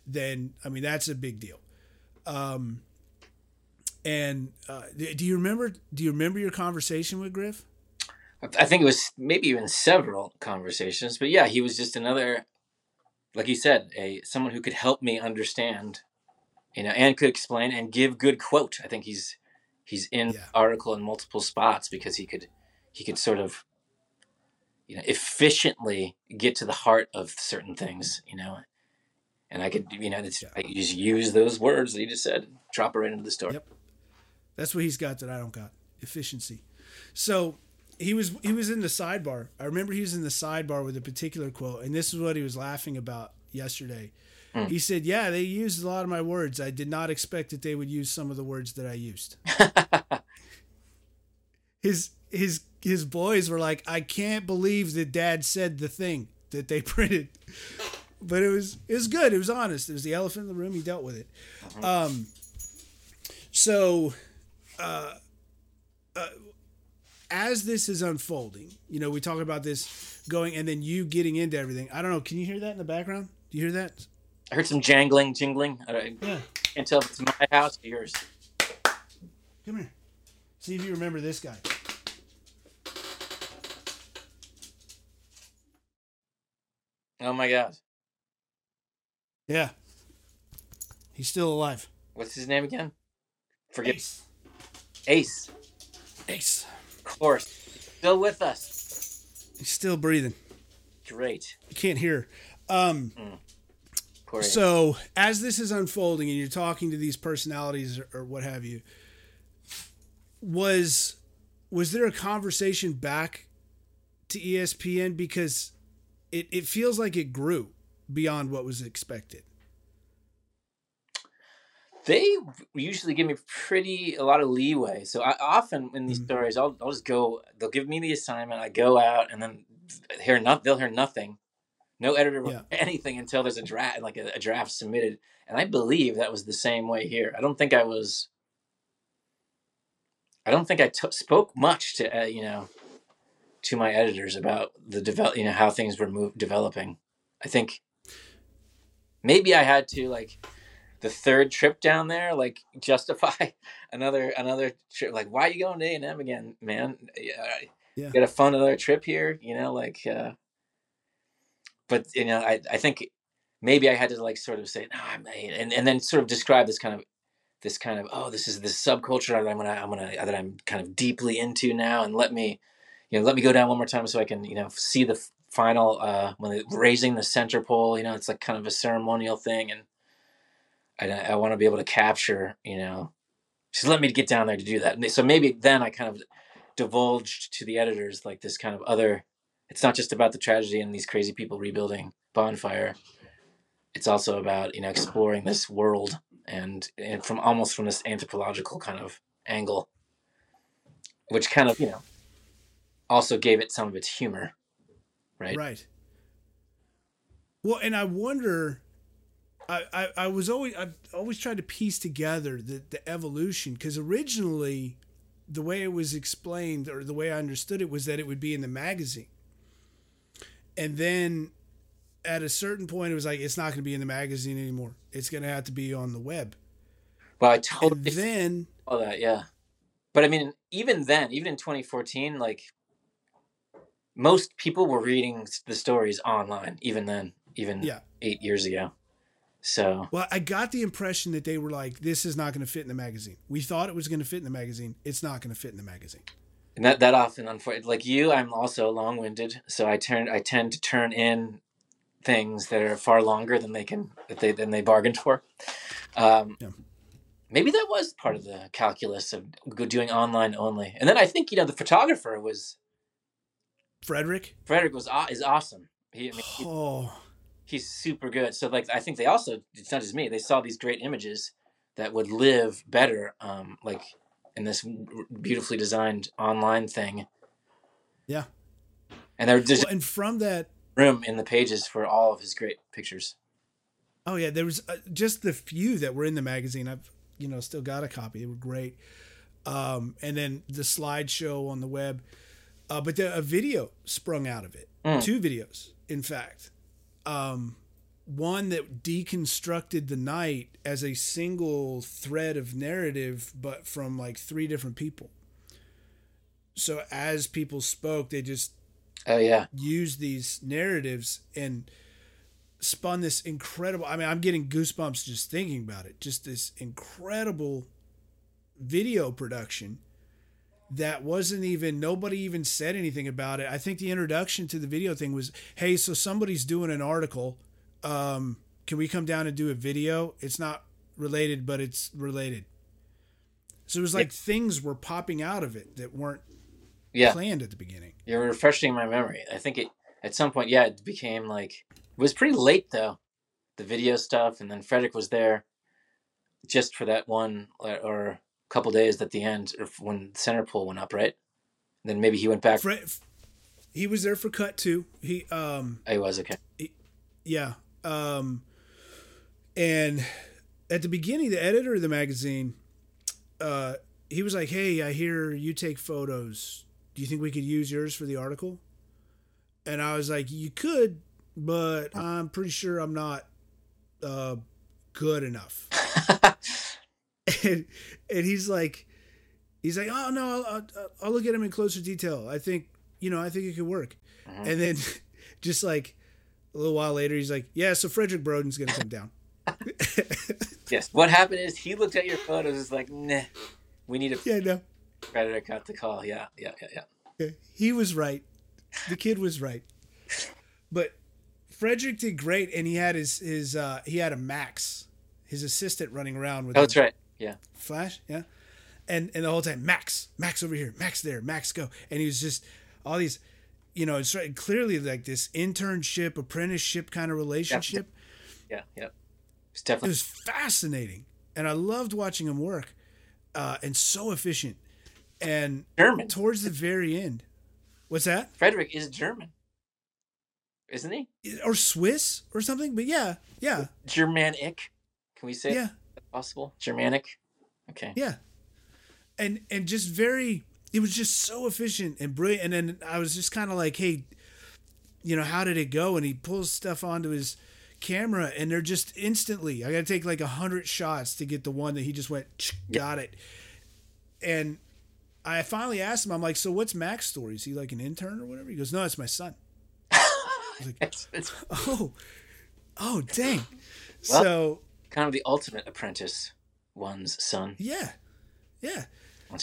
then I mean that's a big deal. Um, and uh, do you remember? Do you remember your conversation with Griff? I think it was maybe even several conversations, but yeah, he was just another, like you said, a someone who could help me understand, you know, and could explain and give good quote. I think he's he's in Yeah. the article in multiple spots because he could he could sort of, you know, efficiently get to the heart of certain things, you know, and I could you know Yeah. I just use those words that he just said, drop it right into the story. Yep. That's what he's got that I don't got. Efficiency. So he was he was in the sidebar. I remember he was in the sidebar with a particular quote, and this is what he was laughing about yesterday. Hmm. He said, "Yeah, they used a lot of my words. I did not expect that they would use some of the words that I used." his his his boys were like, "I can't believe that Dad said the thing that they printed." But it was it was good. It was honest. It was the elephant in the room. He dealt with it. Um, so, uh, uh, as this is unfolding, you know, we talk about this going, and then you getting into everything. I don't know. Can you hear that in the background? Do you hear that? I heard some jangling, jingling. I Yeah. can't tell if it's my house or yours. Come here. See if you remember this guy. Oh my god. Yeah. He's still alive. What's his name again? Forget Ace. Ace. Ace. Of course. Still with us. He's still breathing. Great. You can't hear. Um, Ace. so as this is unfolding and you're talking to these personalities or, or what have you, was was there a conversation back to ESPN because it, it feels like it grew beyond what was expected. They usually give me pretty a lot of leeway. So I often in these Mhm. stories, I'll I'll just go. They'll give me the assignment. I go out and then hear not. They'll hear nothing. No editor will Yeah. anything until there's a draft, like a, a draft submitted. And I believe that was the same way here. I don't think I was. I don't think I t- spoke much to uh, you know, to my editors about the develop, you know, how things were move- developing. I think maybe I had to like the third trip down there, like justify another another trip. Like, why are you going to A and M again, man? Yeah, Yeah. get a fun another trip here, you know, like. uh But you know, I I think maybe I had to like sort of say, no, I'm, and and then sort of describe this kind of this kind of oh this is this subculture that I'm gonna I'm gonna that I'm kind of deeply into now, and let me you know let me go down one more time so I can you know see the final uh when they raising the center pole. You know, it's like kind of a ceremonial thing, and I I want to be able to capture you know just let me get down there to do that. And so maybe then I kind of divulged to the editors like this kind of other. It's not just about the tragedy and these crazy people rebuilding bonfire. It's also about you know exploring this world and, and from almost from this anthropological kind of angle, which kind of you know also gave it some of its humor, right? Right. Well, and I wonder. I, I, I was always I've always tried to piece together the, the evolution because originally the way it was explained or the way I understood it was that it would be in the magazine. And then at a certain point it was like it's not going to be in the magazine anymore. It's going to have to be on the web. Well, I told And then all that, yeah. But I mean, even then, even in 2014, like most people were reading the stories online, even then, even Yeah. eight years ago. So, Well, I got the impression that they were like, this is not going to fit in the magazine. We thought it was going to fit in the magazine. It's not going to fit in the magazine. and that that often, unfortunately, like you, I'm also long-winded, so I turn, I tend to turn in things that are far longer than they can, that they than they bargained for. Um, Yeah. Maybe that was part of the calculus of doing online only. And then I think you know the photographer was Frederick? Frederick was is awesome. He, I mean, he Oh, he's super good. So like I think they also it's not just me. They saw these great images that would live better, um, like in this beautifully designed online thing. Yeah. And there there's well, and from that, room in the pages for all of his great pictures. oh yeah, there was uh, just the few that were in the magazine. I've you know still got a copy. They were great. Um, and then the slideshow on the web, uh, but the, a video sprung out of it. Mm. Two videos, in fact. Um, one that deconstructed the night as a single thread of narrative, but from like three different people. So as people spoke, they just Oh yeah, used these narratives and spun this incredible I mean I'm getting goosebumps just thinking about it just this incredible video production that wasn't even nobody even said anything about it. I think the introduction to the video thing was hey so somebody's doing an article um can we come down and do a video? It's not related but it's related. So it was like things were popping out of it that weren't yeah. planned at the beginning. You're refreshing my memory. I think it at some point, yeah, it became like it was pretty late though, the video stuff, and then Frederick was there just for that one or, couple days at the end or when center pole went up, right? then maybe he went back. Fred, he was there for cut two. He um I was okay. yeah um and at the beginning the editor of the magazine uh he was like hey i hear you take photos do you think we could use yours for the article and i was like you could but i'm pretty sure i'm not uh good enough and, and he's like he's like oh no I'll, I'll, I'll look at him in closer detail i think you know i think it could work Mhm. and then just like a little while later he's like yeah so frederick broden's gonna come down Yes. What happened is he looked at your photos. Is like, nah, we need a yeah no Frederick got the call. Yeah, yeah, yeah, yeah. He was right. The kid was right. But Frederick did great, and he had his his uh, he had a Max, his assistant running around with Oh, that's right. Yeah. Flash, yeah, and and the whole time Max, Max over here, Max there, Max go, and he was just all these, you know, it's right- clearly like this internship apprenticeship kind of relationship. Yeah, yeah. It's definitely It was fascinating, and I loved watching him work, uh, and so efficient. And German. towards the very end, what's that? Frederick is German, isn't he? or Swiss or something. But yeah, yeah, Germanic. Can we say yeah, possible? Germanic. Okay. yeah, and and just very. It was just so efficient and brilliant. And then I was just kind of like, hey, you know, how did it go? And he pulls stuff onto his camera, and they're just instantly. I got to take like a hundred shots to get the one that he just went, got it, and I finally asked him, I'm like, so what's Max's story? Is he like an intern or whatever? He goes, no, it's my son. like, It's, it's oh, oh, dang. Well- so kind of the ultimate apprentice, one's son. yeah, yeah.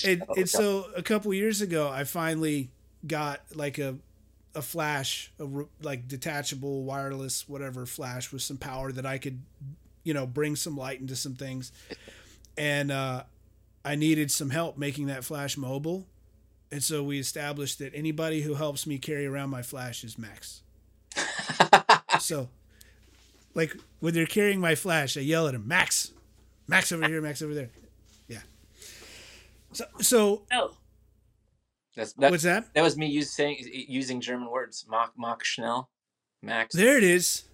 And, and so a couple years ago, I finally got like a a flash, a re- like detachable wireless whatever flash with some power that I could, you know, bring some light into some things. And uh, I needed some help making that flash mobile, and so we established that anybody who helps me carry around my flash is Max. so, like when they're carrying my flash, I yell at him, Max, Max over here, Max over there. Yeah. So, so Oh. That's that, what's that? that was me use, saying using German words. Mach Mach Schnell. Max. There it is.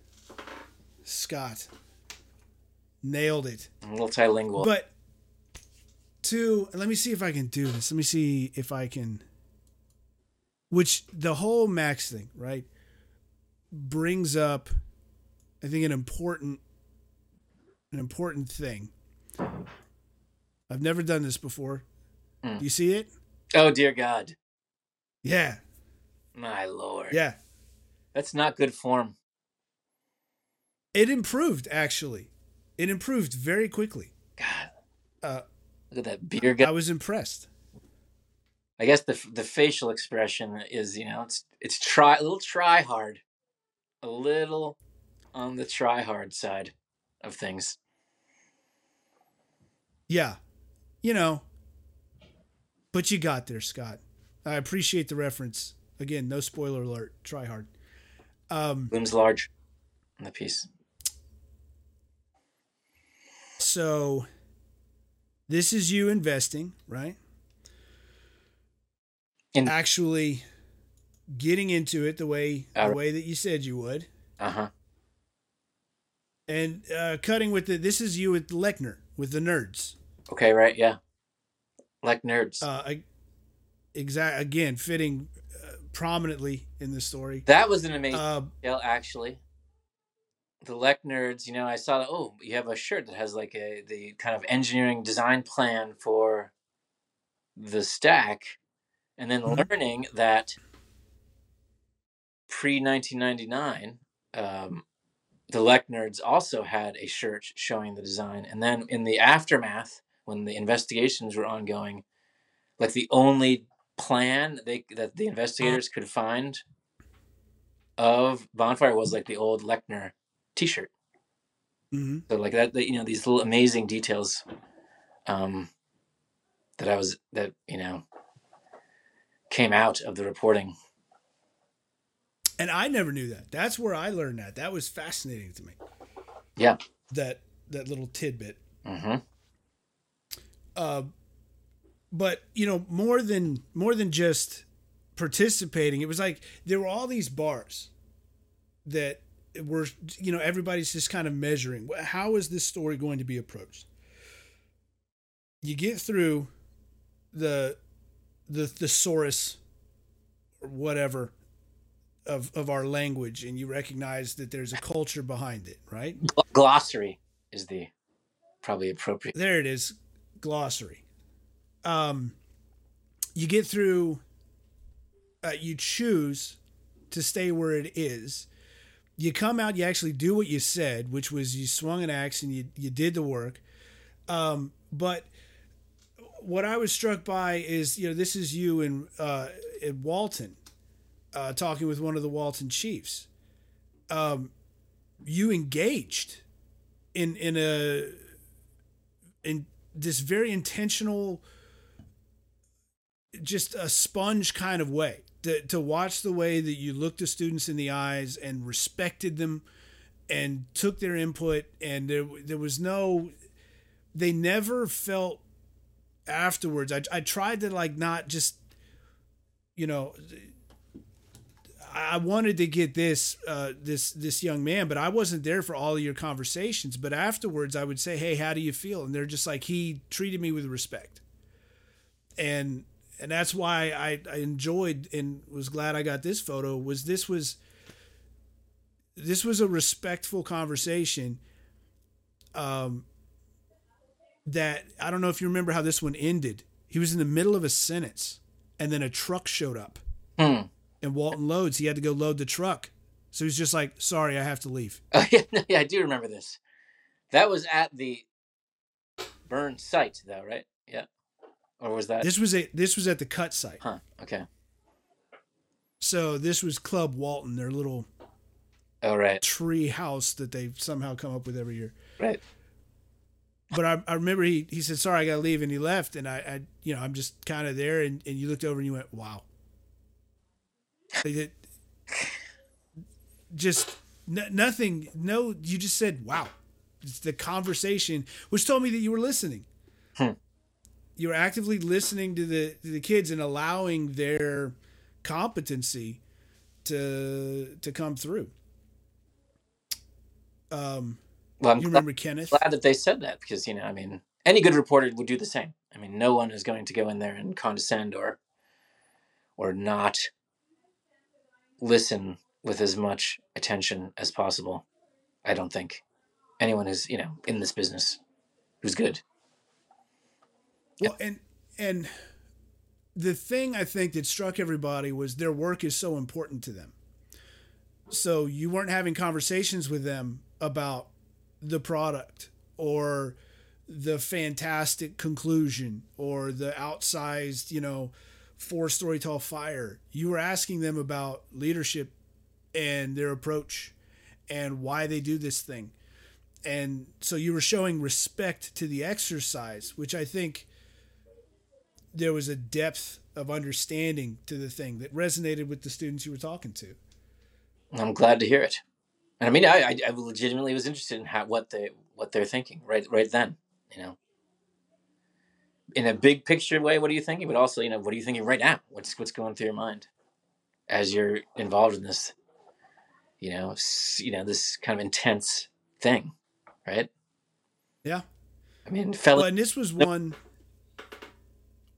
Scott nailed it. Multilingual. But to let me see if I can do this. Let me see if I can. Which the whole Max thing, right, brings up, I think an important, an important thing. I've never done this before. Mm. Do you see it? oh dear God. Yeah, My lord. yeah. That's not good form. It improved actually. It improved very quickly. God. Uh, Look at that beer guy. I was impressed. I guess the the facial expression is, you know, it's it's try a little try hard. A little on the try hard side of things. Yeah. You know. But you got there, Scott. I appreciate the reference. Again, no spoiler alert. Try hard. Um, Looms large in the piece. so this is you investing, right? In- Actually getting into it the way the way that you said you would. Uh-huh. And uh, cutting with the this is you with Lechner with the nerds. Okay, right, yeah. Like nerds. Uh, I, exact again fitting uh, prominently in the story. that was an amazing Uh, detail, actually. The Lech nerds, you know, I saw that. Oh, you have a shirt that has like a the kind of engineering design plan for the stack, and then Mhm. learning that pre nineteen ninety nine, um, the Lech nerds also had a shirt showing the design, and then in the aftermath, when the investigations were ongoing, like the only plan they that the investigators could find of bonfire was like the old Lechner T-shirt. mhm. So like that, that, you know, these little amazing details, um, that I was that you know came out of the reporting. And I never knew that. That's where I learned that. That was fascinating to me. Yeah. That that little tidbit. hmm Uh, but you know, more than more than just participating, it was like there were all these bars that were you know everybody's just kind of measuring how is this story going to be approached. You get through the the thesaurus or whatever of of our language and you recognize that there's a culture behind it, right? Glossary is the probably appropriate. there it is glossary um you get through uh, you choose to stay where it is you come out you actually do what you said which was you swung an axe and you, you did the work um but what i was struck by is you know this is you in uh in walton uh talking with one of the walton chiefs. Um you engaged in in a in this very intentional just a sponge kind of way to, to watch the way that you looked the students in the eyes and respected them and took their input. And there, there was no they never felt afterwards. I, I tried to like not just you know I wanted to get this uh, this this young man, but I wasn't there for all of your conversations. But afterwards, I would say, "Hey, how do you feel?" And they're just like, "He treated me with respect," and and that's why I, I enjoyed and was glad I got this photo. Was this was this was a respectful conversation. Um, that I don't know if you remember how this one ended. He was in the middle of a sentence, and then a truck showed up. Hmm. And Walton loads. He had to go load the truck, so he's just like, "Sorry, I have to leave." Oh, yeah, yeah, I do remember this. That was at the burn site, though, right? Yeah. Or was that? This was a this was at the cut site. Huh. Okay. So this was Club Walton, their little Oh, right. tree house that they somehow come up with every year. Right. But I, I remember he, he said, sorry, I got to leave. And he left. And I, I you know, I'm just kind of there. And, and you looked over and you went, wow. Just n- nothing. No, you just said, wow. It's the conversation, which told me that you were listening. Hmm. You were actively listening to the, to the kids and allowing their competency to, to come through. Um, Well, I'm you glad, remember Kenneth? glad that they said that because, you know, I mean, any good reporter would do the same. I mean, no one is going to go in there and condescend or or not listen with as much attention as possible. I don't think anyone who's, you know, in this business who's good. Well, and and the thing I think that struck everybody was their work is so important to them. So you weren't having conversations with them about the product or the fantastic conclusion or the outsized, you know, four story tall fire. You were asking them about leadership and their approach and why they do this thing. And so you were showing respect to the exercise, which I think there was a depth of understanding to the thing that resonated with the students you were talking to. I'm glad to hear it. And I mean, I, I, I legitimately was interested in how, what they what they're thinking right right then. You know, in a big picture way, what are you thinking? But also, you know, what are you thinking right now? What's what's going through your mind as you're involved in this? You know, s- you know this kind of intense thing, right? Yeah. I mean, felling Well, and this was one.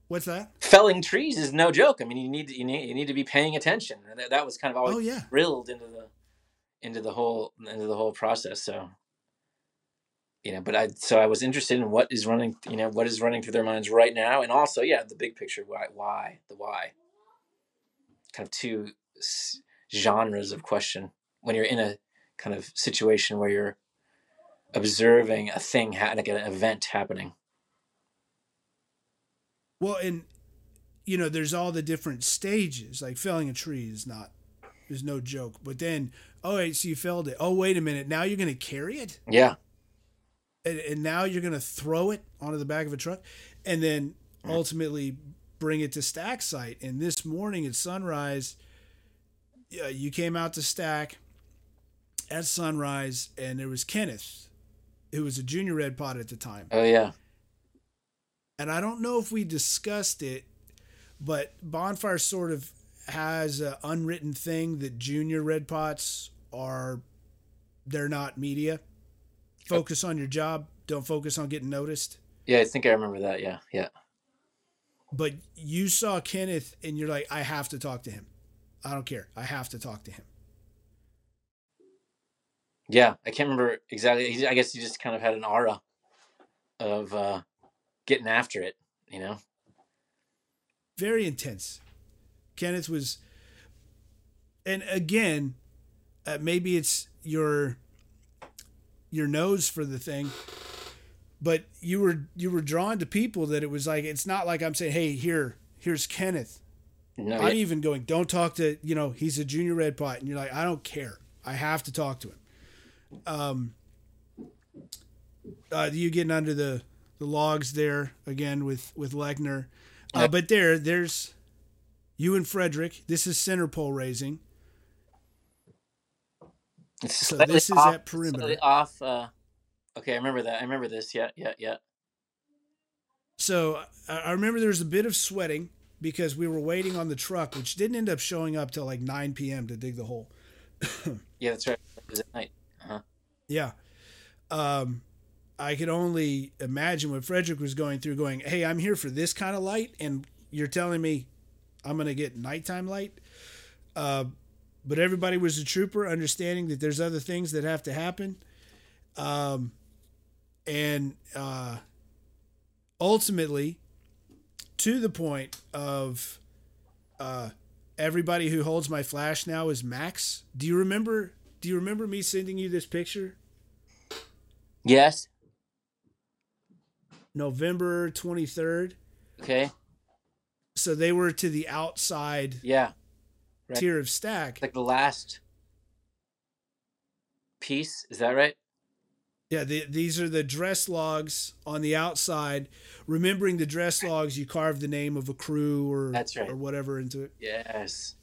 What's that? felling trees is no joke. I mean, you need you need you need to be paying attention, and that, that was kind of always Oh yeah. drilled into the into the whole into the whole process so you know but i so i was interested in what is running you know what is running through their minds right now and also yeah the big picture why why the why kind of two genres of question when you're in a kind of situation where you're observing a thing like an event happening Well, and you know, there's all the different stages. Like felling a tree is not is no joke. But then, oh wait, so you felled it. Oh wait a minute, now you're gonna carry it, yeah and, and now you're gonna throw it onto the back of a truck, and then ultimately bring it to stack site. And this morning at sunrise, uh, you came out to stack at sunrise, and there was Kenneth, who was a junior red pot at the time. oh yeah and I don't know if we discussed it, but Bonfire sort of has an unwritten thing that junior red pots are they're not media. Focus on your job, don't focus on getting noticed. yeah i think i remember that yeah yeah But you saw Kenneth and you're like, I have to talk to him. I don't care. I have to talk to him. Yeah, I can't remember exactly. I guess he just kind of had an aura of uh, getting after it, you know. Very intense. Kenneth was, and again, uh, maybe it's your your nose for the thing, but you were you were drawn to people that it was like it's not like I'm saying, hey, here, here's Kenneth. No, I'm even going, don't talk to you know he's a junior red pot, and you're like, I don't care, I have to talk to him. Um, uh, you getting under the the logs there again with with Lechner, uh, but there there's you and Frederick. This is center pole raising. It's so this is off, at perimeter. off. Uh, okay, I remember that. I remember this. Yeah, yeah, yeah. So I remember there was a bit of sweating because we were waiting on the truck, which didn't end up showing up till like 9 p.m. to dig the hole. Yeah, that's right. It was at night. Uh-huh. Yeah. Um, I could only imagine what Frederick was going through, going, Hey, I'm here for this kind of light, and you're telling me I'm going to get nighttime light. Uh, but everybody was a trooper, understanding that there's other things that have to happen. Um, and uh, ultimately, to the point of uh, everybody who holds my flash now is Max. Do you remember? Do you remember me sending you this picture? Yes. November twenty third. Okay. So they were to the outside Yeah. Right. tier of stack. Like the last piece. Is that right? Yeah, the, these are the dress logs on the outside. Remembering the dress logs, you carve the name of a crew or That's right. or whatever into it. Yes.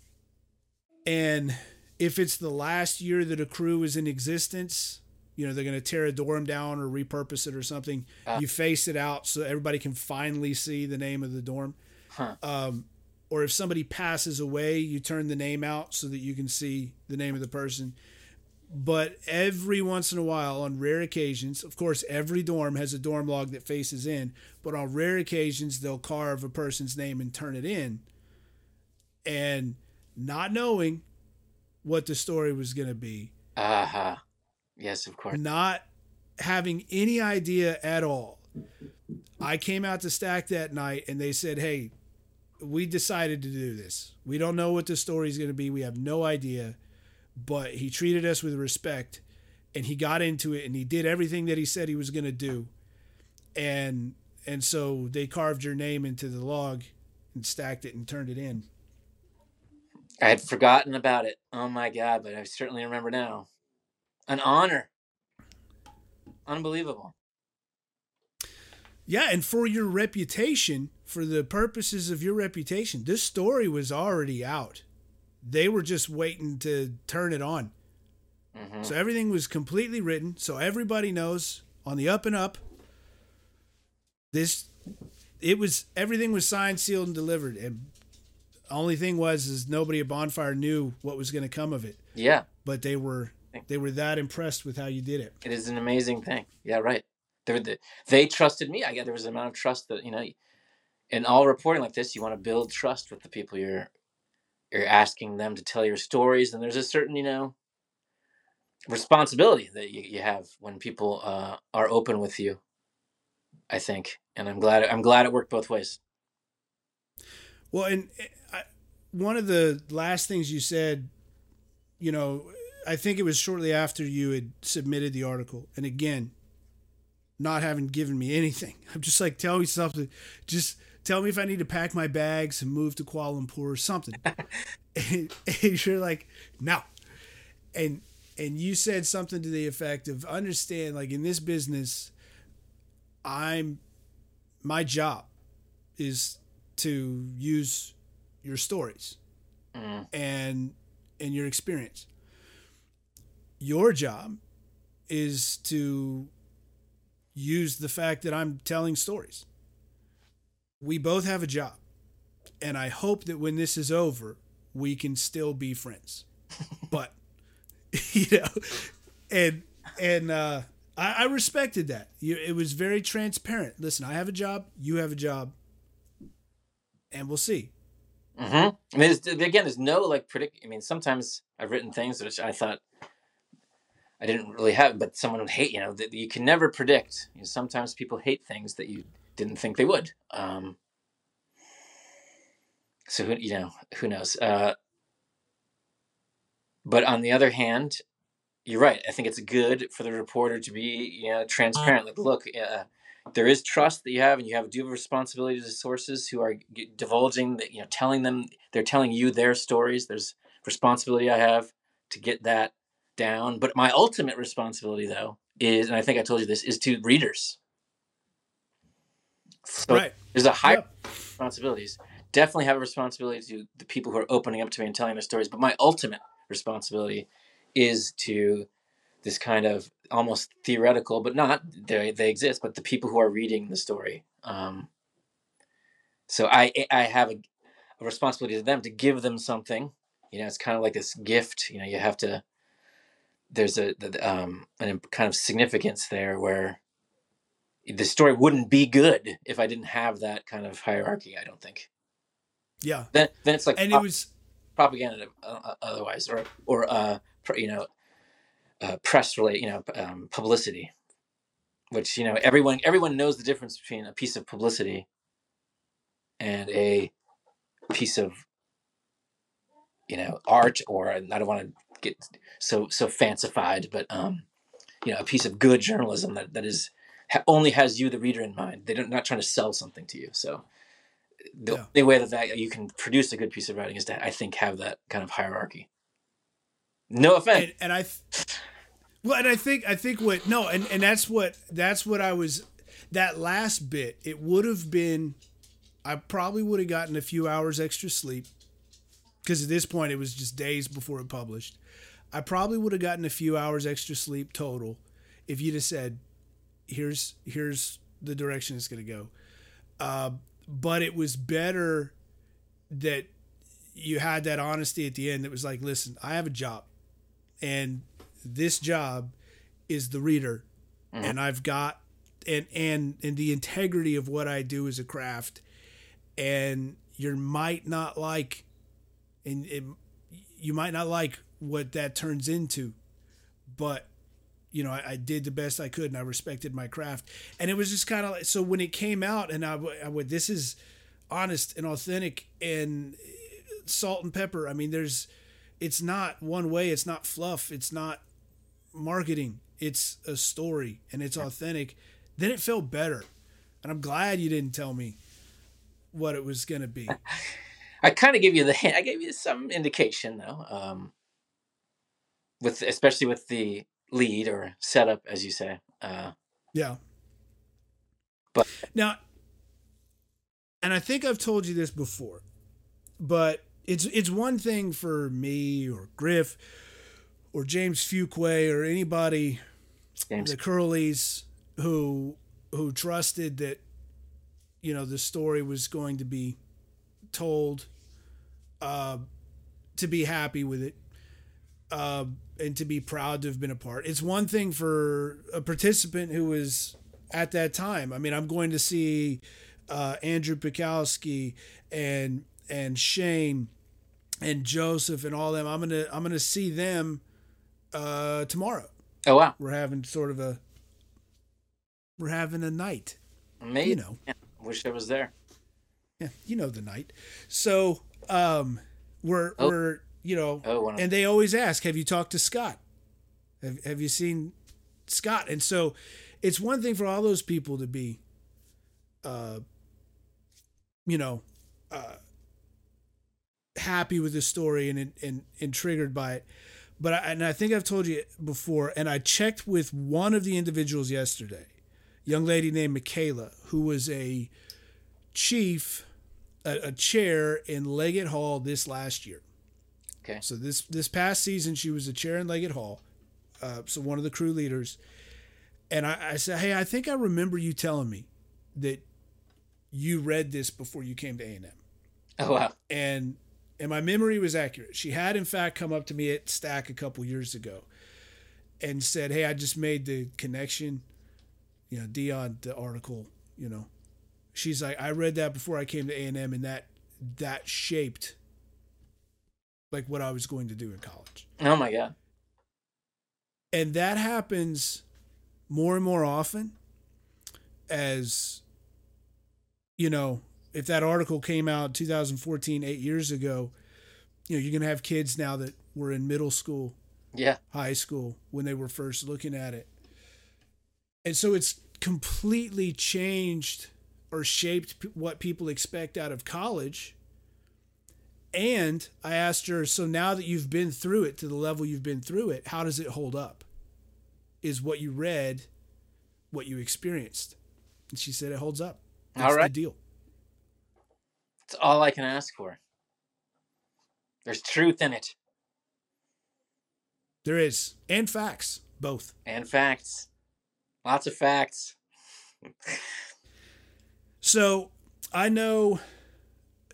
And if it's the last year that a crew is in existence, you know, they're going to tear a dorm down or repurpose it or something. Ah. You face it out so everybody can finally see the name of the dorm. Huh. Um, or if somebody passes away, you turn the name out so that you can see the name of the person. But every once in a while, on rare occasions, of course, every dorm has a dorm log that faces in, but on rare occasions, they'll carve a person's name and turn it in. And not knowing what the story was going to be, Uh-huh. Yes, of course. not having any idea at all. I came out to stack that night and they said, Hey, we decided to do this. We don't know what the story is going to be. We have no idea. But he treated us with respect and he got into it and he did everything that he said he was going to do. And and so they carved your name into the log and stacked it and turned it in. I had forgotten about it. Oh my god, but I certainly remember now. An honor. Unbelievable. Yeah, and for your reputation, for the purposes of your reputation, this story was already out. They were just waiting to turn it on. hmm So everything was completely written, so everybody knows on the up and up. This it was everything was signed, sealed, and delivered. And only thing was is nobody at Bonfire knew what was gonna come of it. Yeah, But they were they were that impressed with how you did it. it is an amazing thing. Yeah, right. The, they trusted me. I get there was an amount of trust that you know. In all reporting like this, you want to build trust with the people you're you're asking them to tell your stories, and there's a certain you know responsibility that you, you have when people uh, are open with you. I think, and I'm glad I'm glad it worked both ways. Well, and eh, I, one of the last things you said, you know, I think it was shortly after you had submitted the article. And again, not having given me anything, I'm just like, tell me something. Just tell me if I need to pack my bags and move to Kuala Lumpur or something. and, and you're like, no. And and you said something to the effect of understand, like in this business, I'm my job is to use your stories Mm. and and your experience. Your job is to use the fact that I'm telling stories. We both have a job. And I hope that when this is over, we can still be friends. but you know, and and uh I, I respected that. You, it was very transparent. Listen, I have a job, you have a job, and we'll see. Mm-hmm. I mean, it's, again, there's no like predict. I mean, sometimes I've written things which I thought I didn't really have, but someone would hate. You know, that you can never predict. You know, sometimes people hate things that you didn't think they would. Um, so who, you know, who knows? Uh, but on the other hand, you're right. I think it's good for the reporter to be, you know, transparent. Like, look, uh, there is trust that you have, and you have have responsibility to the sources who are divulging that, you know, telling them they're telling you their stories. There's responsibility I have to get that down. But my ultimate responsibility, though, is, and I think I told you this, is to readers. So right. there's a high Yep. responsibilities. Definitely have a responsibility to the people who are opening up to me and telling their stories. But my ultimate responsibility is to this kind of almost theoretical, but not they they exist, but the people who are reading the story. Um, so I I have a, a responsibility to them to give them something. You know, it's kind of like this gift. You know, you have to. There's a um an kind of significance there where the story wouldn't be good if I didn't have that kind of hierarchy. I don't think. Yeah. Then then it's like And it was propaganda uh, uh, otherwise, or or uh, you know, uh, press relate, you know, um, publicity, which you know everyone everyone knows the difference between a piece of publicity and a piece of you know art or I don't want to get so so fancified, but um, you know, a piece of good journalism that that is ha- only has you, the reader, in mind. They're not trying to sell something to you. So the Yeah. only way that, that you can produce a good piece of writing is to, I think, have that kind of hierarchy. No offense. and, and I, th- well, and I think I think what no, and and that's what that's what I was. That last bit, it would have been, I probably would have gotten a few hours extra sleep, because at this point it was just days before it published. I probably would have gotten a few hours extra sleep total, if you'd have said, "Here's here's the direction it's going to go." Uh, but it was better that you had that honesty at the end that was like, listen, I have a job and this job is the reader and I've got and and and the integrity of what I do as a craft and you might not like and it, you might not like what that turns into but you know, I, I did the best I could and I respected my craft. And it was just kind of like, so when it came out and I would, this is honest and authentic and salt and pepper. I mean, there's, it's not one way. It's not fluff. It's not marketing. It's a story and it's authentic. Then it felt better. And I'm glad you didn't tell me what it was going to be. I kind of give you the hint. I gave you some indication though, um, with especially with the lead or setup, as you say. Uh, Yeah. But- now, and I think I've told you this before, but it's it's one thing for me or Griff or James Fuquay or anybody James, the Kerlees who who trusted that you know the story was going to be told uh, to be happy with it uh, and to be proud to have been a part. It's one thing for a participant who was at that time. I mean, I'm going to see uh, Andrew Pikowski and and Shane and Joseph and all them. I'm gonna I'm gonna see them uh, tomorrow oh wow, we're having sort of a we're having a night amazing. you know Yeah, wish I was there. yeah you know the night so um we're Oh. we're you know Oh, and they always ask have you talked to scott? Have, have you seen scott? And so it's one thing for all those people to be uh you know uh happy with the story and and and triggered by it. But I, and I think I've told you before and I checked with one of the individuals yesterday young lady named Michaela who was a chief a, a chair in Leggett Hall this last year okay. so this this past season, she was a chair in Leggett Hall, uh, so one of the crew leaders. And I, I said, "Hey, I think I remember you telling me that you read this before you came to A and M." Oh wow. And and my memory was accurate. She had in fact come up to me at Stack a couple years ago and said, "Hey, I just made the connection. You know, Dion, the article. You know, she's like, I read that before I came to A and M, and that that shaped." Like what I was going to do in college. Oh my god. and that happens more and more often as you know if that article came out 2014 8 years ago you know you're going to have kids now that were in middle school Yeah. high school when they were first looking at it and so it's completely changed or shaped p- what people expect out of college and i asked her so now that you've been through it to the level you've been through it how does it hold up is what you read what you experienced and she said it holds up that's All right. the deal It's all I can ask for. There's truth in it there is and facts both and facts. Lots of facts. So I know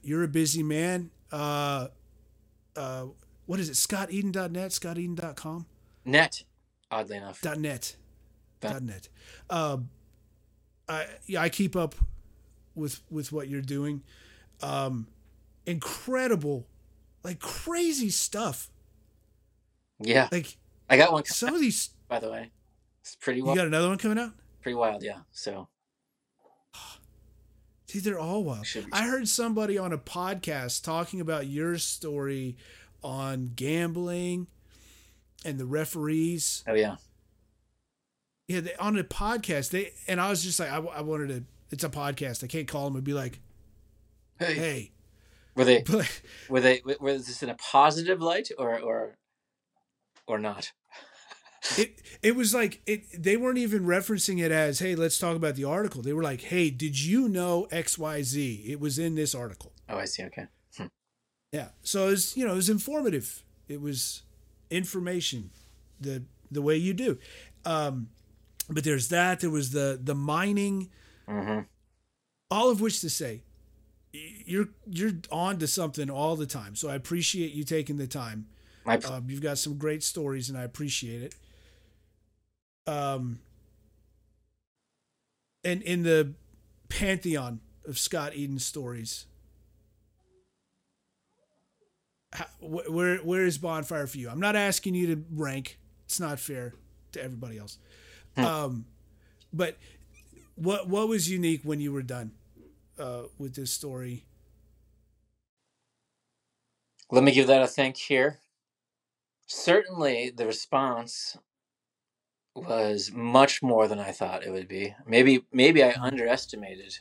you're a busy man. Uh, uh, what is it? ScottEden.net, ScottEden.com, Net, oddly enough. dot .net, Dot- dot .net. Um, I yeah, I keep up with with what you're doing. Um, incredible, like crazy stuff. Yeah. Like I got one, some of these. by the way. It's pretty You got another one coming out. Pretty wild, yeah. So See, they're all wild. I heard somebody on a podcast talking about your story on gambling and the referees. Oh yeah. Yeah, they, on a podcast, they and I was just like, I, I wanted to. It's a podcast. I can't call them and be like, "Hey, hey. were they but, were they was this in a positive light or or or not?" It it was like it they weren't even referencing it as hey let's talk about the article. They were like hey did you know xyz it was in this article. Oh i see. Okay. Hmm. yeah. So it was you know it was informative. It was information the the way you do. Um but there's that. There was the the mining. Mm-hmm. all of which to say you're you're on to something all the time. So i appreciate you taking the time. Um, you've got some great stories and i appreciate it um, and in the pantheon of Scott Eden stories, how, where where is Bonfire for you? I'm not asking you to rank. It's not fair to everybody else. Hmm. Um, but what what was unique when you were done uh, with this story? Let me give that a think here. Certainly, the response was much more than I thought it would be. Maybe maybe I mm-hmm. underestimated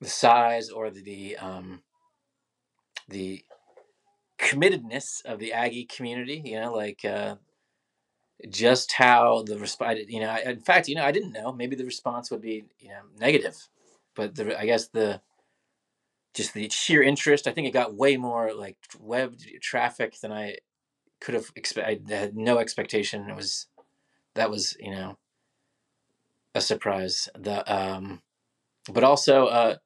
the size or the um, the committedness of the Aggie community. You know, like uh, just how the response. You know, I, in fact, you know, I didn't know. Maybe the response would be you know negative, but the I guess the just the sheer interest. I think it got way more like web traffic than I could have expected. I had no expectation. It was that was you know a surprise. The um, but also uh,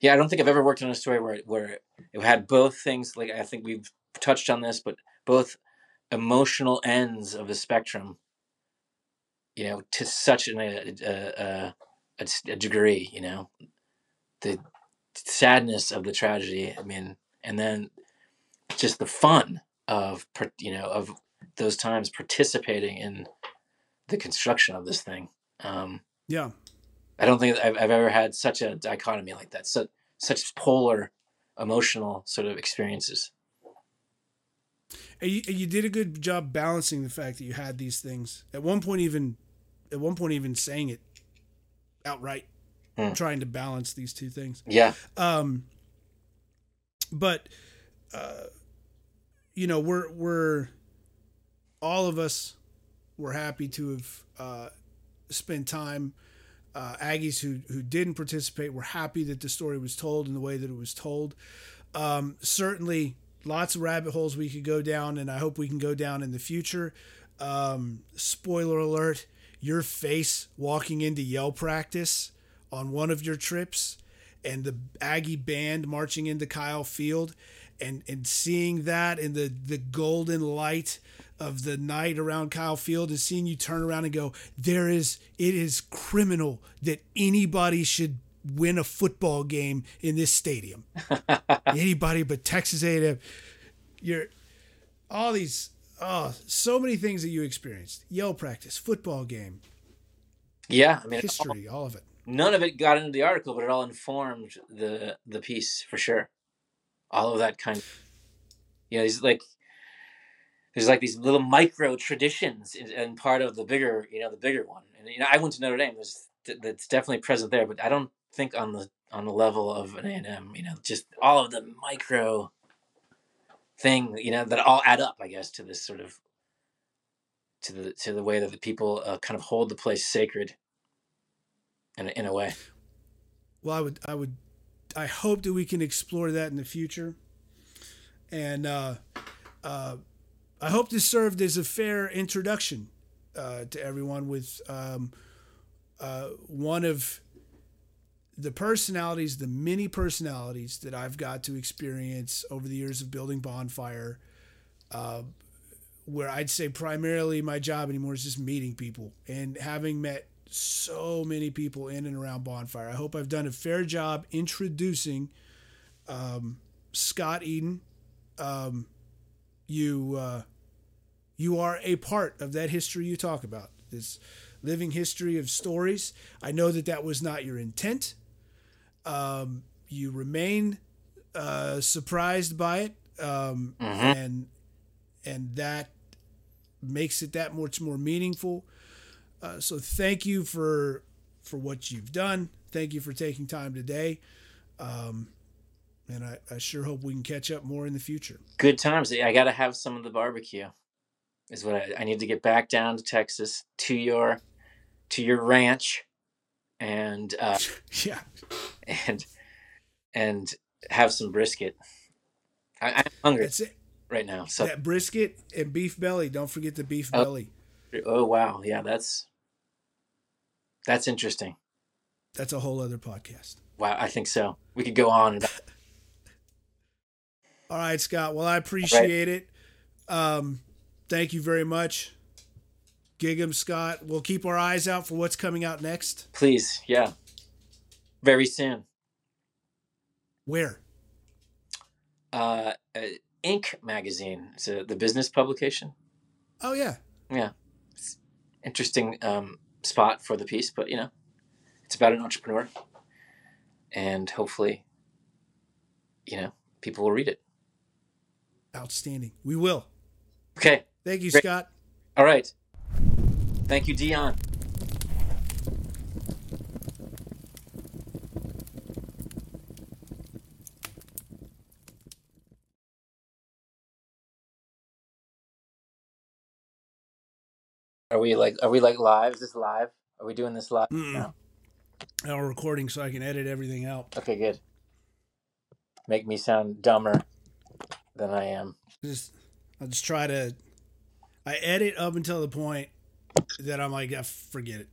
yeah, I don't think I've ever worked on a story where where it had both things. Like I think we've touched on this, but both emotional ends of the spectrum. You know, to such an, a, a, a, a degree. You know, the sadness of the tragedy. I mean, and then just the fun of you know of those times participating in the construction of this thing. Um, yeah, I don't think I've, I've ever had such a dichotomy like that. Such such polar emotional sort of experiences. And you, you did a good job balancing the fact that you had these things. At one point, even at one point, even saying it outright, hmm. trying to balance these two things. Yeah. Um. But, uh, you know, we're we're all of us we're happy to have uh, spent time. Uh, Aggies who who didn't participate were happy that the story was told in the way that it was told. Um, certainly, lots of rabbit holes we could go down, and I hope we can go down in the future. Um, spoiler alert: your face walking into yell practice on one of your trips, and the Aggie band marching into Kyle Field, and and seeing that in the the golden light of the night around Kyle Field and seeing you turn around and go, there is, it is criminal that anybody should win a football game in this stadium. anybody but Texas A&M. You're all these, oh, so many things that you experienced. Yell practice, football game. Yeah, I mean history, all, all of it. None of it got into the article, but it all informed the the piece for sure. All of that kind of, you know, these like there's like these little micro traditions and part of the bigger you know the bigger one. And you know i went to notre dame there's that's definitely present there but i don't think on the on the level of an a&m you know just all of the micro thing you know that all add up i guess to this sort of to the to the way that the people uh, kind of hold the place sacred in in a way. Well i would i would i hope that we can explore that in the future. And uh uh I hope this served as a fair introduction uh, to everyone with um, uh, one of the personalities, the many personalities that I've got to experience over the years of building Bonfire. Uh, where I'd say primarily my job anymore is just meeting people and having met so many people in and around Bonfire. I hope I've done a fair job introducing um, Scott Eden. Um, you uh, you are a part of that history you talk about, this living history of stories. I know that that was not your intent. Um, you remain uh, surprised by it, um, Mhm. and and that makes it that much more meaningful. Uh, so thank you for for what you've done. Thank you for taking time today. Um, and I, I sure hope we can catch up more in the future. Good times. I got to have some of the barbecue. Is what I, I need to get back down to Texas to your to your ranch, and uh, yeah. and and have some brisket. I, I'm hungry right now. So that brisket and beef belly. Don't forget the beef Oh. belly. oh wow, yeah, that's that's interesting. That's a whole other podcast. Wow, I think so. We could go on. And, All right, Scott. Well, I appreciate it. Um, thank you very much. Gig 'em, Scott. We'll keep our eyes out for what's coming out next. please, yeah, very soon. Where? Uh, uh, Inc. magazine. It's a, the business publication. Oh yeah. Yeah, it's interesting um, spot for the piece, but you know, it's about an entrepreneur, and hopefully, you know, people will read it. Outstanding. We will. Okay, Thank you, Great. Scott. all right. Thank you, Dion. Are we like? Are we like live? Is this live? Are we doing this live? Mm-mm. No. Now we're recording so I can edit everything out. Okay, good. Make me sound dumber than I am. Just I'll just try to I edit up until the point that I'm like, "Ah, forget it.